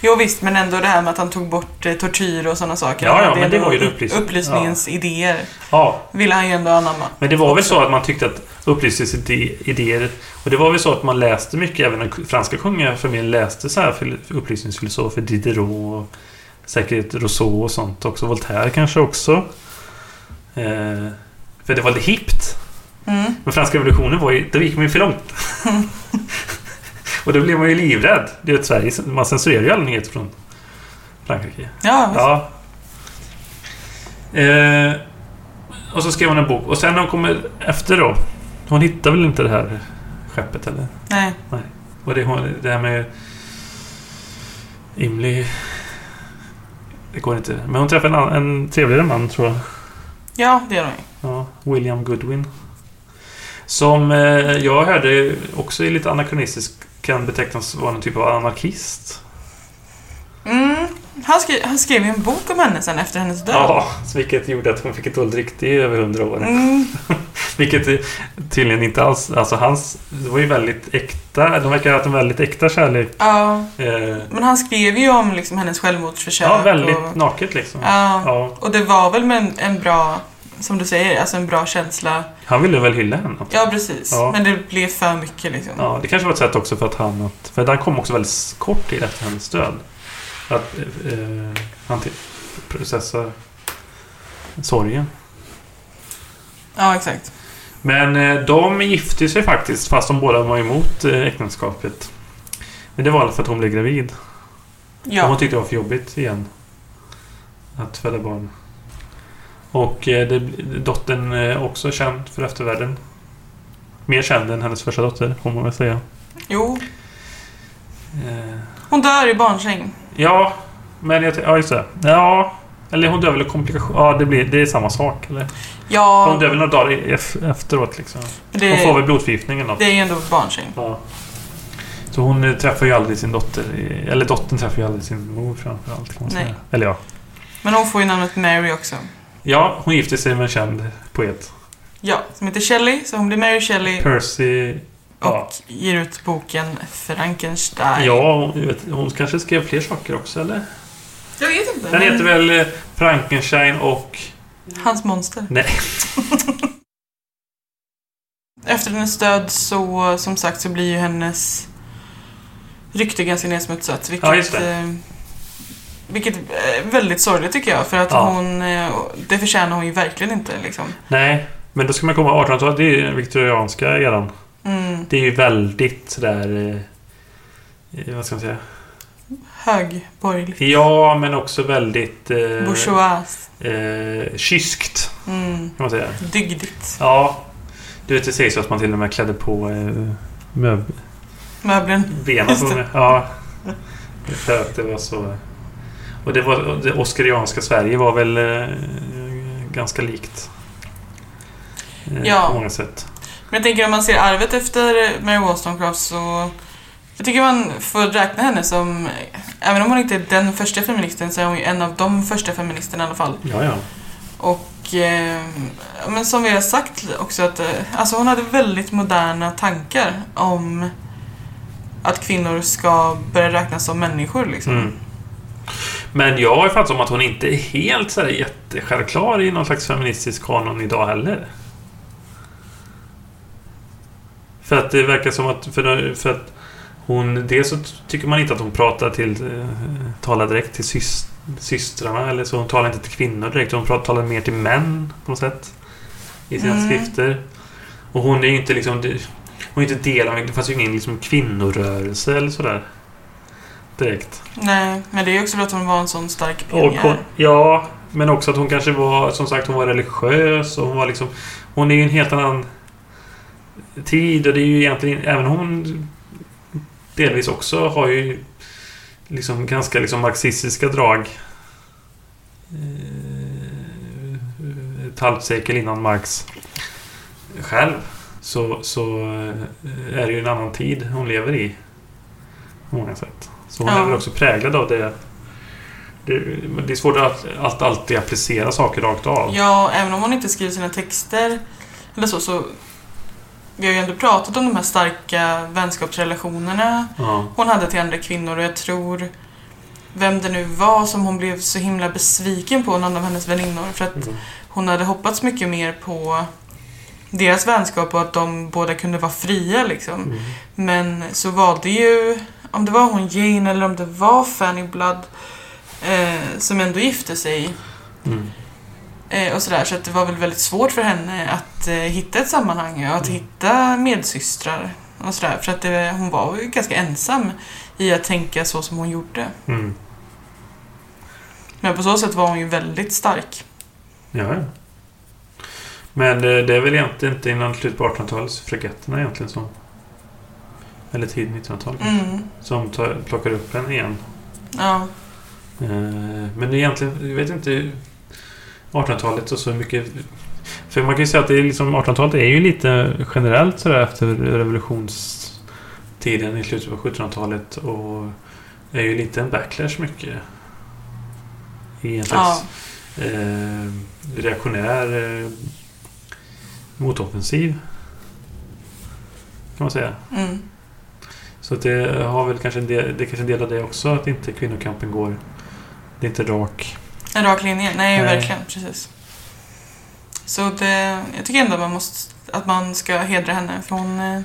[SPEAKER 1] jo visst, men ändå det här med att han tog bort eh, tortyr och sådana saker.
[SPEAKER 2] Ja, ja,
[SPEAKER 1] är
[SPEAKER 2] men det var ju det upplysning.
[SPEAKER 1] upplysningens idéer.
[SPEAKER 2] ja
[SPEAKER 1] Ville han ju ändå anamma.
[SPEAKER 2] Men det var väl så att man tyckte att upplysningsidéer... Och det var väl så att man läste mycket, även den franska kungafamiljen läste så här fil- upplysningsfilosofer, Diderot och säkert Rousseau och sånt också. Voltaire kanske också. Eh, för det var lite hippt.
[SPEAKER 1] Mm.
[SPEAKER 2] Men franska revolutionen var ju... Då gick man ju för långt. *laughs* och då blev man ju livrädd. Det är Sverige, man censurerar ju alla nyheter från Frankrike.
[SPEAKER 1] Ja.
[SPEAKER 2] Ja. Eh, och så skrev hon en bok. Och sen när hon kommer efter då. Hon hittar väl inte det här skeppet eller?
[SPEAKER 1] Nej.
[SPEAKER 2] Och det, hon, det här med Imli. Det går inte. Men hon träffar en, en trevligare man tror jag.
[SPEAKER 1] Ja, det gör de ju.
[SPEAKER 2] Ja, William Goodwin. Som eh, jag hörde också är lite anakronistisk. Kan betecknas vara en typ av anarkist.
[SPEAKER 1] Mm. Han, skrev, han skrev ju en bok om henne sen efter hennes död.
[SPEAKER 2] Ja, vilket gjorde att hon fick ett dåligt rykte i över hundra år.
[SPEAKER 1] Mm. *laughs*
[SPEAKER 2] Vilket eh, tydligen inte alls... Alltså hans... Det var ju väldigt äkta. De verkar ha haft en väldigt äkta kärlek.
[SPEAKER 1] Ja,
[SPEAKER 2] Eh,
[SPEAKER 1] men han skrev ju om liksom hennes självmordsförsök.
[SPEAKER 2] ja, väldigt
[SPEAKER 1] Och,
[SPEAKER 2] naket liksom.
[SPEAKER 1] ja,
[SPEAKER 2] Ja.
[SPEAKER 1] och det var väl med en, en bra, som du säger, alltså en bra känsla.
[SPEAKER 2] Han ville väl hylla henne.
[SPEAKER 1] Ja, precis.
[SPEAKER 2] Ja.
[SPEAKER 1] Men det blev för mycket liksom.
[SPEAKER 2] Ja, det kanske var ett sätt också för att han... Att, för han kom också väldigt kort tid efter hennes död. Att eh, han till, processa sorgen.
[SPEAKER 1] Ja, exakt.
[SPEAKER 2] Men eh, de gifte sig faktiskt fast de båda var emot eh, äktenskapet. Men det var för att hon blev gravid. Och hon
[SPEAKER 1] Ja.
[SPEAKER 2] tyckte det var för jobbigt igen. Att föda barn. Och eh, det, dottern är också känd för eftervärlden. Mer känd än hennes första dotter, får man väl säga.
[SPEAKER 1] Jo.
[SPEAKER 2] Eh,
[SPEAKER 1] Hon dör i barnsäng.
[SPEAKER 2] ja, men jag... Ja, just det. Ja, eller hon dör väl i komplikation... Ja, det, blir, det är samma sak, eller? Hon
[SPEAKER 1] Ja,
[SPEAKER 2] dör väl några dagar efteråt, liksom.
[SPEAKER 1] det,
[SPEAKER 2] Hon får väl blodförgiftning eller något.
[SPEAKER 1] det är ju ändå barnsäng.
[SPEAKER 2] Ja. Så hon eh, träffar ju aldrig sin dotter. Eller dottern träffar ju aldrig sin mor framförallt, kan man
[SPEAKER 1] Nej.
[SPEAKER 2] säga. Eller ja.
[SPEAKER 1] Men hon får ju namnet Mary också.
[SPEAKER 2] Ja, hon gifter sig med en känd poet.
[SPEAKER 1] Ja, som heter Shelley. Så hon blir Mary Shelley
[SPEAKER 2] Percy...
[SPEAKER 1] och
[SPEAKER 2] Ja.
[SPEAKER 1] ger ut boken Frankenstein.
[SPEAKER 2] Ja, hon, vet, hon kanske skrev fler saker också, eller?
[SPEAKER 1] Jag vet inte.
[SPEAKER 2] Den
[SPEAKER 1] men
[SPEAKER 2] heter väl eh, Frankenstein och...
[SPEAKER 1] Hans monster.
[SPEAKER 2] Nej. *laughs*
[SPEAKER 1] Efter hennes död så, som sagt, så blir ju hennes rykte ganska nedsmutsat. Vilket,
[SPEAKER 2] Ja, just det.
[SPEAKER 1] Eh, vilket är väldigt sorgligt tycker jag. För att
[SPEAKER 2] Ja.
[SPEAKER 1] hon... Eh, det förtjänar hon ju verkligen inte liksom.
[SPEAKER 2] Nej, men då ska man komma ihåg 1800-talet, det är ju den viktorianska eran.
[SPEAKER 1] Mm.
[SPEAKER 2] Det är ju väldigt sådär... Eh, vad ska man säga?
[SPEAKER 1] Högborgerligt.
[SPEAKER 2] Ja, men också väldigt... Eh,
[SPEAKER 1] Bourgeois.
[SPEAKER 2] eh, kyskt,
[SPEAKER 1] Mm.
[SPEAKER 2] kan man säga.
[SPEAKER 1] Dygdigt.
[SPEAKER 2] Ja. Du vet, det sägs ju att man till och med klädde på eh, möb-
[SPEAKER 1] Möblen.
[SPEAKER 2] benen. *laughs* Ja. För att det var så... Och det var det oskarianska Sverige var väl eh, ganska likt. Eh,
[SPEAKER 1] Ja.
[SPEAKER 2] På många sätt.
[SPEAKER 1] Men jag tänker om man ser arvet efter Mary Wollstonecraft så Jag tycker man får räkna henne som, även om hon inte är den första feministen så är hon ju en av de första feministerna i alla fall.
[SPEAKER 2] Ja, ja.
[SPEAKER 1] Och eh, men som vi har sagt också att eh, alltså hon hade väldigt moderna tankar om att kvinnor ska börja räknas som människor liksom.
[SPEAKER 2] Mm. Men jag har fattat som att hon inte är helt så här jättesjälvklar i någon slags feministisk kanon idag heller. För att det verkar som att... För, för att hon... Dels så tycker man inte att hon pratar till... eh, Talar direkt till sys, systrarna eller så. Hon talar inte till kvinnor direkt. Hon pratar, talar mer till män på något sätt. I sina
[SPEAKER 1] Mm.
[SPEAKER 2] skrifter. Och hon är ju inte liksom... Hon är inte del av... Det fanns ju ingen liksom kvinnorörelse eller sådär. Direkt.
[SPEAKER 1] Nej, men det är ju också för att hon var en sån stark pionjär.
[SPEAKER 2] ja, men också att hon kanske var, som sagt, hon var religiös och hon var liksom... Hon är ju en helt annan tid och det är ju egentligen, även hon delvis också har ju liksom ganska liksom marxistiska drag. Eh, Ett halvt sekel innan Marx själv så, så eh, är det ju en annan tid hon lever i. På många sätt. Så hon
[SPEAKER 1] Ja.
[SPEAKER 2] är väl också präglad av det. Det, det är svårt att, att alltid applicera saker rakt av.
[SPEAKER 1] Ja, även om hon inte skriver sina texter eller så, så vi har ju ändå pratat om de här starka vänskapsrelationerna
[SPEAKER 2] Ja.
[SPEAKER 1] hon hade till andra kvinnor och jag tror vem det nu var som hon blev så himla besviken på, någon av hennes väninnor. För att
[SPEAKER 2] Mm.
[SPEAKER 1] hon hade hoppats mycket mer på deras vänskap och att de båda kunde vara fria liksom.
[SPEAKER 2] Mm.
[SPEAKER 1] Men så var det ju, om det var hon Jane eller om det var Fanny Blood eh, som ändå gifte sig
[SPEAKER 2] Mm.
[SPEAKER 1] eh, och sådär. Så att det var väl väldigt svårt för henne att eh, hitta ett sammanhang och att
[SPEAKER 2] Mm.
[SPEAKER 1] hitta medsystrar och sådär. För att det, hon var ju ganska ensam i att tänka så som hon gjorde.
[SPEAKER 2] Mm.
[SPEAKER 1] Men på så sätt var hon ju väldigt stark.
[SPEAKER 2] Ja, ja. Men det, det är väl egentligen inte innan slutet på 1800-talet fregatterna egentligen som... Eller tidigt 1900-tal
[SPEAKER 1] Mm.
[SPEAKER 2] Som tar, plockar upp henne igen.
[SPEAKER 1] Ja.
[SPEAKER 2] Eh, Men egentligen, jag vet inte... 1800-talet och så mycket... För man kan ju säga att det är liksom, 1800-talet är ju lite generellt sådär efter revolutionstiden i slutet på 1700-talet och är ju lite en backlash mycket. I en slags
[SPEAKER 1] ja.
[SPEAKER 2] eh, reaktionär eh, motoffensiv. Kan man säga.
[SPEAKER 1] Mm.
[SPEAKER 2] Så det har väl kanske en del, det kanske en del av det också att inte kvinnokampen går... Det är inte rak.
[SPEAKER 1] En rak linje. Nej,
[SPEAKER 2] Nej.
[SPEAKER 1] verkligen. Precis. Så det, jag tycker ändå man måste, att man ska hedra henne. För hon eh,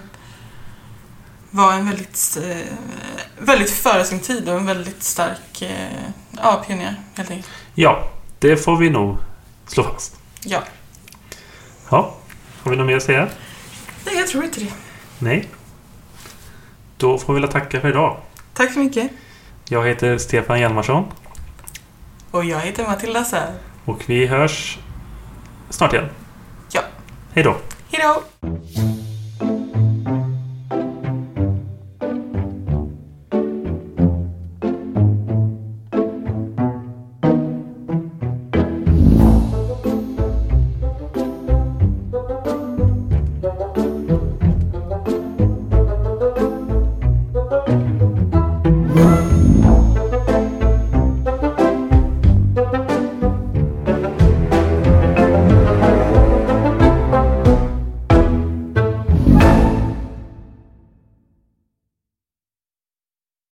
[SPEAKER 1] var en väldigt, eh, väldigt före sin tid och en väldigt stark eh, ja, pionjär, helt enkelt.
[SPEAKER 2] Ja, det får vi nog slå fast.
[SPEAKER 1] Ja.
[SPEAKER 2] Ja, har vi något mer att säga?
[SPEAKER 1] Nej, jag tror inte det.
[SPEAKER 2] Nej. Då får vi väl tacka för idag.
[SPEAKER 1] Tack så mycket.
[SPEAKER 2] Jag heter Stefan Hjalmarsson
[SPEAKER 1] Och jag heter Matilda Sär.
[SPEAKER 2] och vi hörs snart igen.
[SPEAKER 1] Ja.
[SPEAKER 2] Hej då.
[SPEAKER 1] Hejdå!